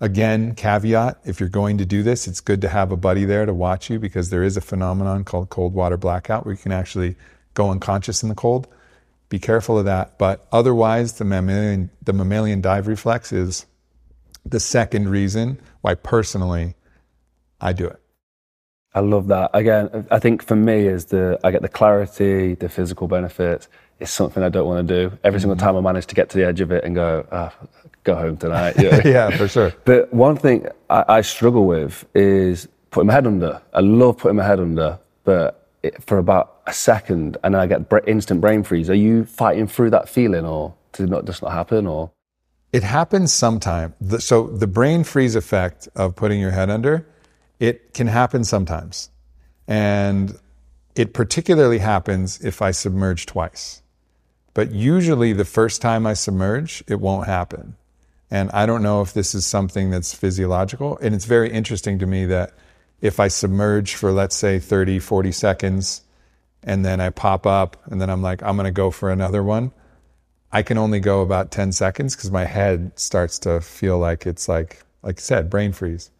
S3: Again, caveat if you're going to do this, it's good to have a buddy there to watch you because there is a phenomenon called cold water blackout where you can actually go unconscious in the cold. Be careful of that. But otherwise, the mammalian, the mammalian dive reflex is the second reason why personally I do it.
S2: I love that. Again, I think for me is the I get the clarity, the physical benefits. It's something I don't want to do. Every single mm-hmm. time I manage to get to the edge of it and go, oh, go home tonight.
S3: Yeah, yeah for sure.
S2: But one thing I, I, struggle with is putting my head under. I love putting my head under, but it, for about a second, and then I get instant brain freeze. Are you fighting through that feeling, or did it not just not happen, or?
S3: It happens sometime. So the brain freeze effect of putting your head under, it can happen sometimes, and it particularly happens if I submerge twice. But usually, the first time I submerge, it won't happen. And I don't know if this is something that's physiological. And it's very interesting to me that if I submerge for, let's say, 30, 40 seconds, and then I pop up, and then I'm like, I'm going to go for another one, I can only go about 10 seconds because my head starts to feel like it's like, like I said, brain freeze.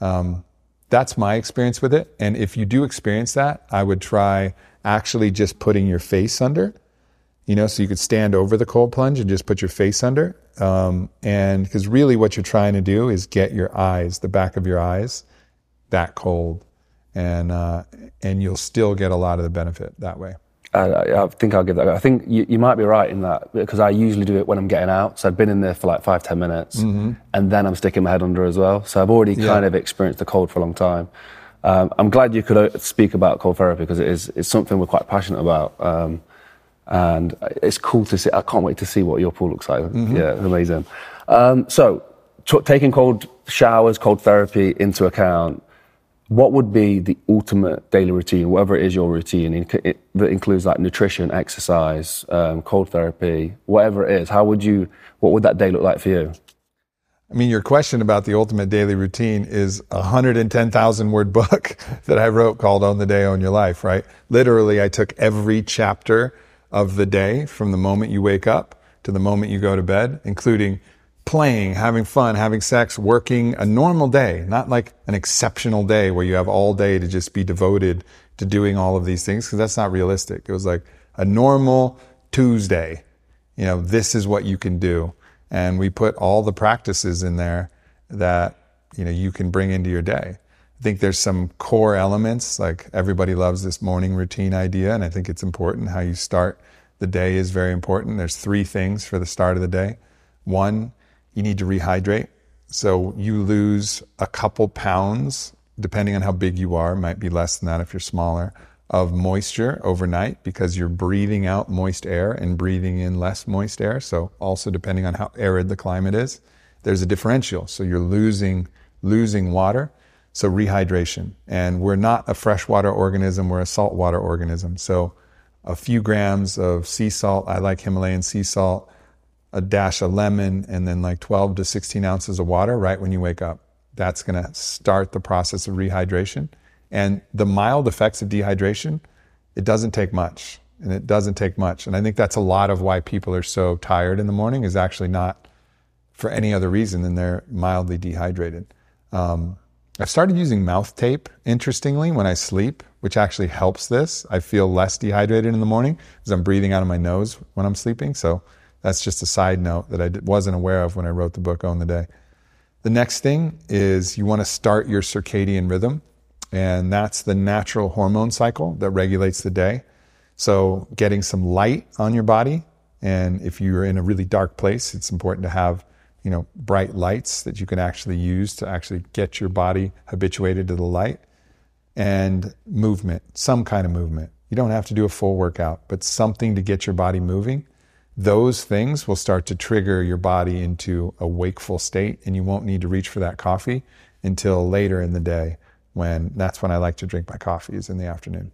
S3: Um, that's my experience with it. And if you do experience that, I would try actually just putting your face under, you know, so you could stand over the cold plunge and just put your face under um, and because really what you're trying to do is get your eyes, the back of your eyes, that cold. And, uh, and you'll still get a lot of the benefit that way.
S2: I think I'll give that. I think you, you, might be right in that because I usually do it when I'm getting out. So I've been in there for like five, ten minutes, mm-hmm. and then I'm sticking my head under as well. So I've already yeah. kind of experienced the cold for a long time. Um, I'm glad you could uh, speak about cold therapy because it is it's something we're quite passionate about. Um, and it's cool to see. I can't wait to see what your pool looks like. Mm-hmm. Yeah, amazing. Um, so, t- taking cold showers, cold therapy into account, what would be the ultimate daily routine, whatever it is your routine, it, that includes like nutrition, exercise, um, cold therapy, whatever it is? How would you? What would that day look like for you?
S3: I mean, your question about the ultimate daily routine is a 110,000 word book that I wrote called Own the Day, Own Your Life, right? Literally, I took every chapter of the day from the moment you wake up to the moment you go to bed, including playing, having fun, having sex, working a normal day, not like an exceptional day where you have all day to just be devoted to doing all of these things, because that's not realistic. It was like a normal Tuesday. You know, this is what you can do. And we put all the practices in there that, you know, you can bring into your day. I think there's some core elements, like everybody loves this morning routine idea, and I think it's important. How you start the day is very important. There's three things for the start of the day. One, you need to rehydrate. So you lose a couple pounds, depending on how big you are, might be less than that if you're smaller, of moisture overnight because you're breathing out moist air and breathing in less moist air. So also depending on how arid the climate is, there's a differential. So you're losing losing water. So rehydration. And we're not a freshwater organism, we're a saltwater organism. So a few grams of sea salt, I like Himalayan sea salt, a dash of lemon, and then like 12 to 16 ounces of water right when you wake up. That's going to start the process of rehydration. And the mild effects of dehydration, it doesn't take much. And it doesn't take much. And I think that's a lot of why people are so tired in the morning is actually not for any other reason than they're mildly dehydrated. Um, I've started using mouth tape, interestingly, when I sleep, which actually helps this. I feel less dehydrated in the morning because I'm breathing out of my nose when I'm sleeping. So that's just a side note that I wasn't aware of when I wrote the book Own the Day. The next thing is you want to start your circadian rhythm, and that's the natural hormone cycle that regulates the day. So getting some light on your body, and if you're in a really dark place, it's important to have you know, bright lights that you can actually use to actually get your body habituated to the light and movement, some kind of movement. You don't have to do a full workout, but something to get your body moving. Those things will start to trigger your body into a wakeful state, and you won't need to reach for that coffee until later in the day when that's when I like to drink my coffees in the afternoon.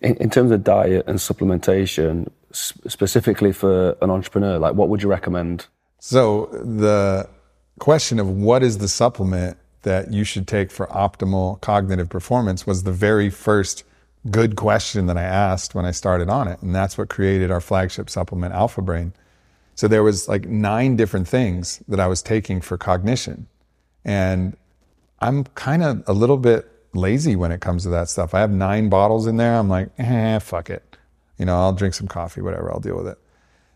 S2: In, in terms of diet and supplementation, specifically for an entrepreneur, like what would you recommend?
S3: So the question of what is the supplement that you should take for optimal cognitive performance was the very first good question that I asked when I started Onnit. And that's what created our flagship supplement, Alpha Brain. So there was like nine different things that I was taking for cognition. And I'm kind of a little bit lazy when it comes to that stuff. I have nine bottles in there. I'm like, eh, fuck it. You know, I'll drink some coffee, whatever, I'll deal with it.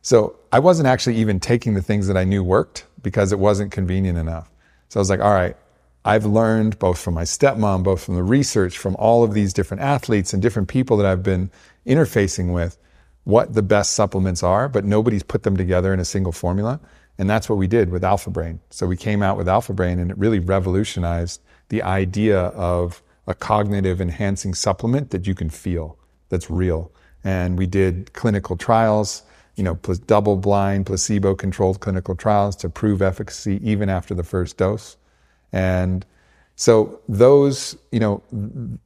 S3: So I wasn't actually even taking the things that I knew worked because it wasn't convenient enough. So I was like, all right, I've learned both from my stepmom, both from the research, from all of these different athletes and different people that I've been interfacing with, what the best supplements are, but nobody's put them together in a single formula. And that's what we did with Alpha Brain. So we came out with Alpha Brain and it really revolutionized the idea of a cognitive enhancing supplement that you can feel, that's real. And we did clinical trials, you know, double blind, placebo controlled clinical trials to prove efficacy even after the first dose. And so those, you know,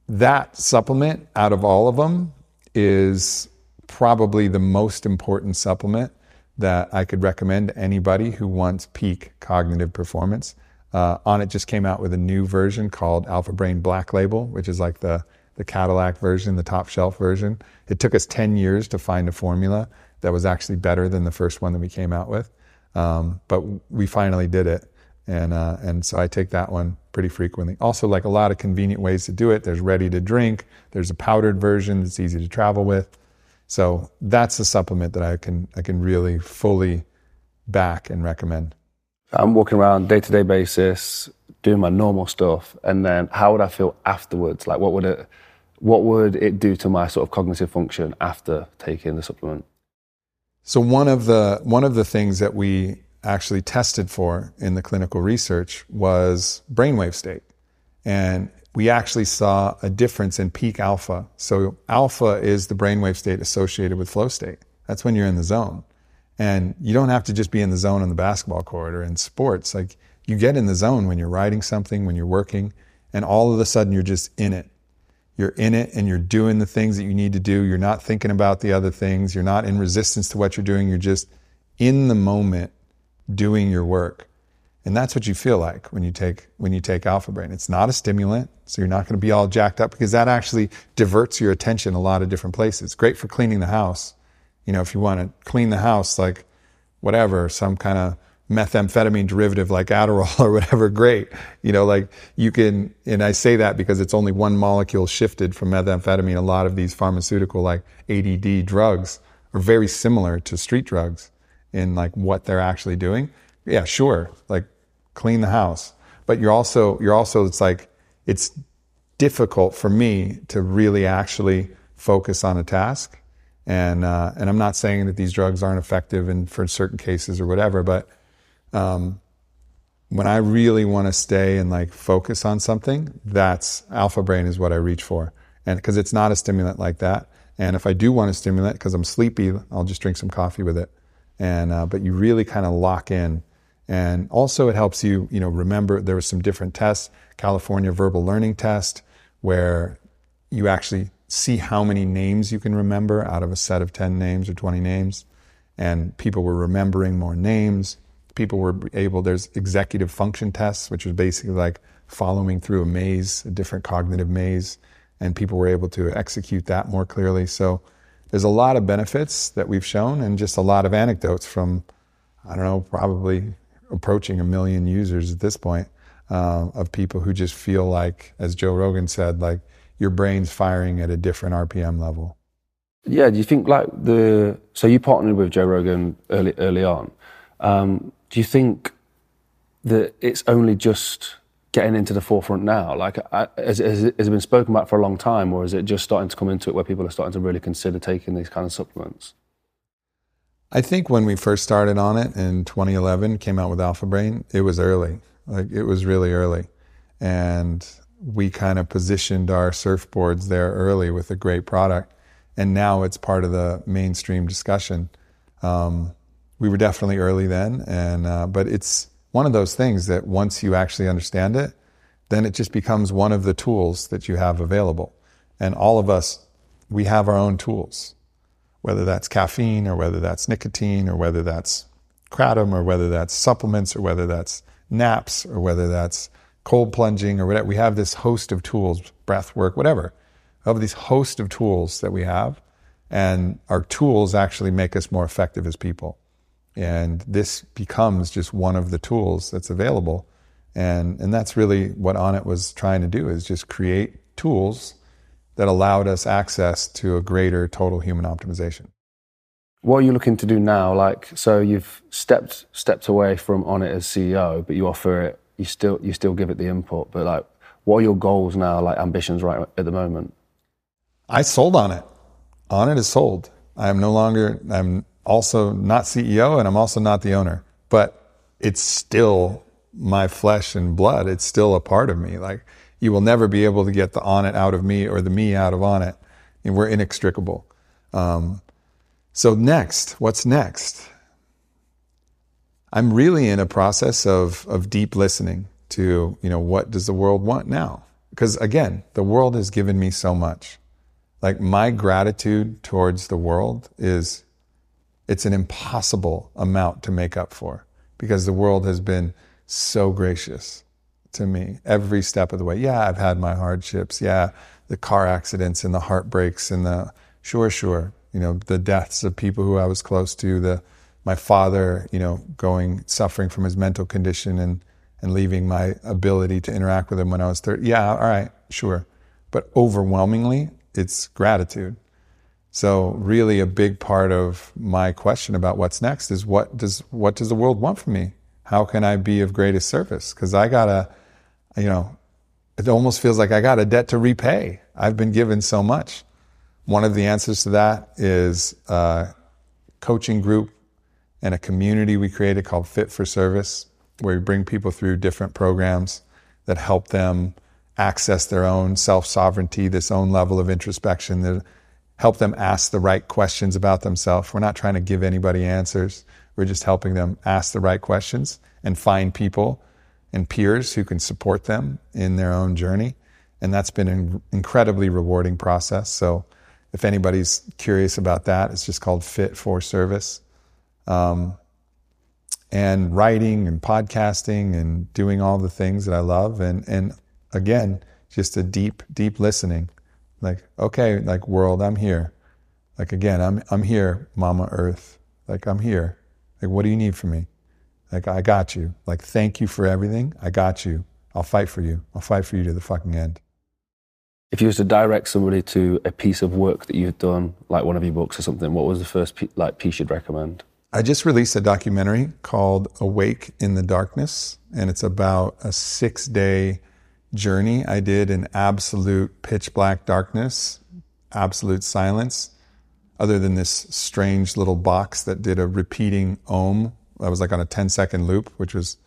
S3: that supplement out of all of them is probably the most important supplement that I could recommend to anybody who wants peak cognitive performance. Uh, Onnit just came out with a new version called Alpha Brain Black Label, which is like the, the Cadillac version, the top shelf version. It took us 10 years to find a formula that was actually better than the first one that we came out with. Um, but we finally did it and uh, and so I take that one pretty frequently. Also, like a lot of convenient ways to do it. There's ready to drink. There's a powdered version that's easy to travel with. So that's a supplement that I can I can really fully back and recommend.
S2: I'm walking around day to day basis, doing my normal stuff, and then how would I feel afterwards? Like what would it what would it do to my sort of cognitive function after taking the supplement?
S3: So one of the one of the things that we actually tested for in the clinical research was brainwave state. And we actually saw a difference in peak alpha. So alpha is the brainwave state associated with flow state. That's when you're in the zone. And you don't have to just be in the zone on the basketball court or in sports. Like you get in the zone when you're writing something, when you're working, and all of a sudden you're just in it. You're in it and you're doing the things that you need to do. You're not thinking about the other things. You're not in resistance to what you're doing. You're just in the moment doing your work. And that's what you feel like when you take when you take alpha brain. It's not a stimulant, so you're not going to be all jacked up because that actually diverts your attention a lot of different places. Great for cleaning the house. You know, if you want to clean the house like whatever, some kind of methamphetamine derivative like Adderall or whatever, great. You know, like you can, and I say that because it's only one molecule shifted from methamphetamine. A lot of these pharmaceutical like ADD drugs are very similar to street drugs in like what they're actually doing, yeah, sure, like clean the house. But you're also you're also it's like it's difficult for me to really actually focus on a task. And uh, and I'm not saying that these drugs aren't effective in for certain cases or whatever, but um, when I really want to stay and like focus on something, that's alpha brain is what I reach for. And because it's not a stimulant like that. And if I do want a stimulant because I'm sleepy, I'll just drink some coffee with it and uh, but you really kind of lock in. And also it helps you you know remember there were some different tests california verbal learning test where you actually see how many names you can remember out of a set of 10 names or 20 names. And people were remembering more names. People were able there's executive function tests which is basically like following through a maze a different cognitive maze. And people were able to execute that more clearly. So there's a lot of benefits that we've shown and just a lot of anecdotes from, I don't know, probably approaching a million users at this point uh, of people who just feel like, as Joe Rogan said, like your brain's firing at a different RPM level.
S2: Yeah, do you think like the so you partnered with Joe Rogan early early on? Um, do you think that it's only just getting into the forefront now? Like, has, has, it, has, it been spoken about for a long time, or is it just starting to come into it where people are starting to really consider taking these kind of supplements?
S3: I think when we first started Onnit in 2011, came out with Alpha Brain, it was early. Like, it was really early. And we kind of positioned our surfboards there early with a great product. And now it's part of the mainstream discussion. Um, we were definitely early then, and uh, but it's one of those things that once you actually understand it, then it just becomes one of the tools that you have available. And all of us we have our own tools, whether that's caffeine or whether that's nicotine or whether that's kratom or whether that's supplements or whether that's naps or whether that's cold plunging or whatever. We have this host of tools, breath work, whatever. of these host of tools that we have, and our tools actually make us more effective as people. And this becomes just one of the tools that's available. And, and that's really what Onnit was trying to do is just create tools that allowed us access to a greater total human optimization.
S2: What are you looking to do now? Like, so you've stepped stepped away from Onnit as CEO, but you offer it. You still you still give it the input. But like, what are your goals now? Like ambitions right at the moment?
S3: I sold Onnit. On it is sold. I am no longer. I'm also not CEO, and I'm also not the owner. But it's still my flesh and blood. It's still a part of me. Like you will never be able to get the Onnit out of me or the me out of Onnit. And we're inextricable. Um, so next, what's next? I'm really in a process of, of deep listening to, you know, what does the world want now? Because again, the world has given me so much. Like my gratitude towards the world is, it's an impossible amount to make up for because the world has been so gracious to me every step of the way. Yeah, I've had my hardships. Yeah, the car accidents and the heartbreaks and the sure, sure, you know, the deaths of people who I was close to, the my father, you know, going suffering from his mental condition and and leaving my ability to interact with him when I was 30. Yeah, all right, sure. But overwhelmingly, it's gratitude. So really a big part of my question about what's next is what does what does the world want from me? How can I be of greatest service? Because I got a, you know, it almost feels like I got a debt to repay. I've been given so much. One of the answers to that is a coaching group and a community we created called Fit for Service, where we bring people through different programs that help them access their own self sovereignty, this own level of introspection, help them ask the right questions about themselves. We're not trying to give anybody answers. We're just helping them ask the right questions and find people and peers who can support them in their own journey. And that's been an incredibly rewarding process. So if anybody's curious about that, it's just called Fit for Service. Um, and writing and podcasting and doing all the things that I love. And, and again, just a deep, deep listening. Like, okay, like world, I'm here. Like again, I'm, I'm here, Mama Earth. Like I'm here. Like, what do you need from me? Like, I got you. Like, thank you for everything. I got you. I'll fight for you. I'll fight for you to the fucking end.
S2: If you was to direct somebody to a piece of work that you've done, like one of your books or something, what was the first pe- like piece you'd recommend?
S3: I just released a documentary called Awake in the Darkness, and it's about a six day journey I did in absolute pitch black darkness, absolute silence other than this strange little box that did a repeating ohm that was like on a 10 second loop, which was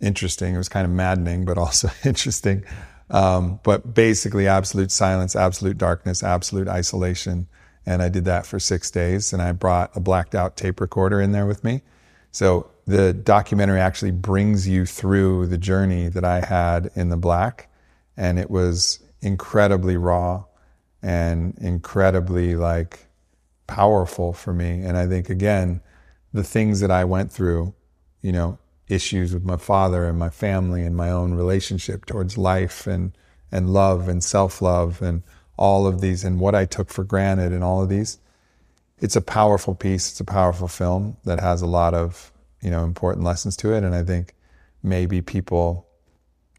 S3: interesting. It was kind of maddening, but also interesting. Um, but basically, absolute silence, absolute darkness, absolute isolation. And I did that for six days. And I brought a blacked out tape recorder in there with me. So the documentary actually brings you through the journey that I had in the black. And it was incredibly raw and incredibly like powerful for me. And I think, again, the things that I went through, you know, issues with my father and my family and my own relationship towards life and, and love and self love and all of these and what I took for granted and all of these. It's a powerful piece. It's a powerful film that has a lot of, you know, important lessons to it. And I think maybe people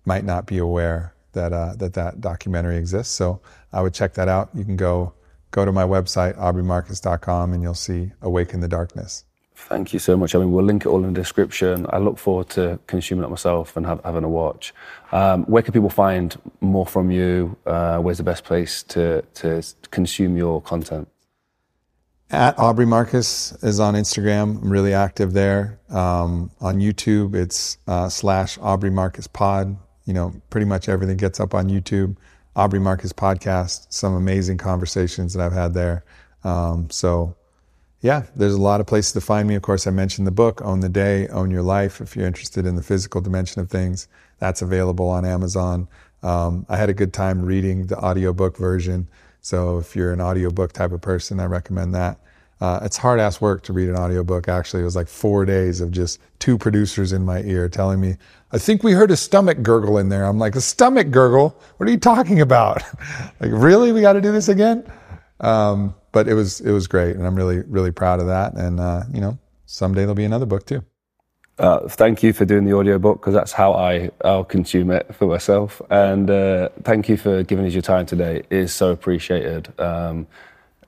S3: might not be aware that, uh, that that documentary exists. So I would check that out. You can go go to my website, aubreymarcus.com, and you'll see Awake in the Darkness.
S2: Thank you so much. I mean, we'll link it all in the description. I look forward to consuming it myself and have, having a watch. Um, where can people find more from you? Uh, where's the best place to, to consume your content?
S3: At Aubrey Marcus is on Instagram. I'm really active there. Um, on YouTube, it's uh, slash Aubrey Marcus Pod. You know, pretty much everything gets up on YouTube. Aubrey Marcus podcast, some amazing conversations that I've had there. Um, so, yeah, there's a lot of places to find me. Of course, I mentioned the book, Own the Day, Own Your Life. If you're interested in the physical dimension of things, that's available on Amazon. Um, I had a good time reading the audiobook version. So if you're an audiobook type of person, I recommend that. Uh, it's hard ass work to read an audiobook. Actually, it was like four days of just two producers in my ear telling me, I think we heard a stomach gurgle in there. I'm like, a stomach gurgle? What are you talking about? like, really? We got to do this again? Um, but it was, it was great. And I'm really, really proud of that. And, uh, you know, someday there'll be another book too.
S2: Uh, thank you for doing the audiobook because that's how I, I'll consume it for myself. And uh, thank you for giving us your time today. It is so appreciated. Um,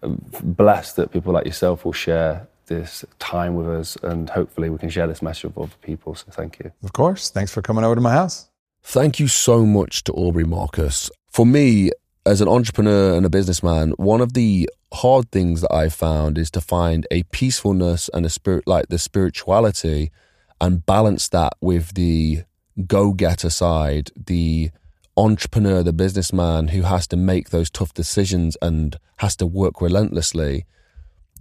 S2: blessed that people like yourself will share this time with us and hopefully we can share this message with other people. So thank you.
S3: Of course. Thanks for coming over to my house.
S1: Thank you so much to Aubrey Marcus. For me, as an entrepreneur and a businessman, one of the hard things that I've found is to find a peacefulness and a spirit like the spirituality and balance that with the go getter side, the entrepreneur, the businessman who has to make those tough decisions and has to work relentlessly,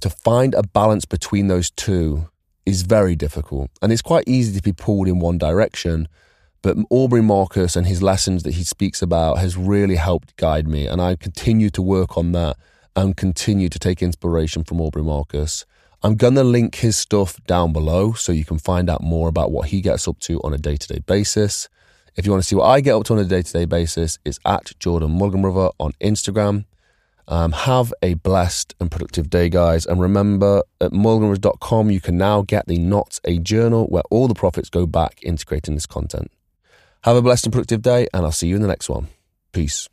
S1: to find a balance between those two is very difficult. And it's quite easy to be pulled in one direction. But Aubrey Marcus and his lessons that he speaks about has really helped guide me. And I continue to work on that and continue to take inspiration from Aubrey Marcus. I'm going to link his stuff down below so you can find out more about what he gets up to on a day to day basis. If you want to see what I get up to on a day to day basis, it's at Jordan Mulligan on Instagram. Um, have a blessed and productive day, guys. And remember, at mulliganbrothers.com, you can now get the Not a Journal where all the profits go back into creating this content. Have a blessed and productive day, and I'll see you in the next one. Peace.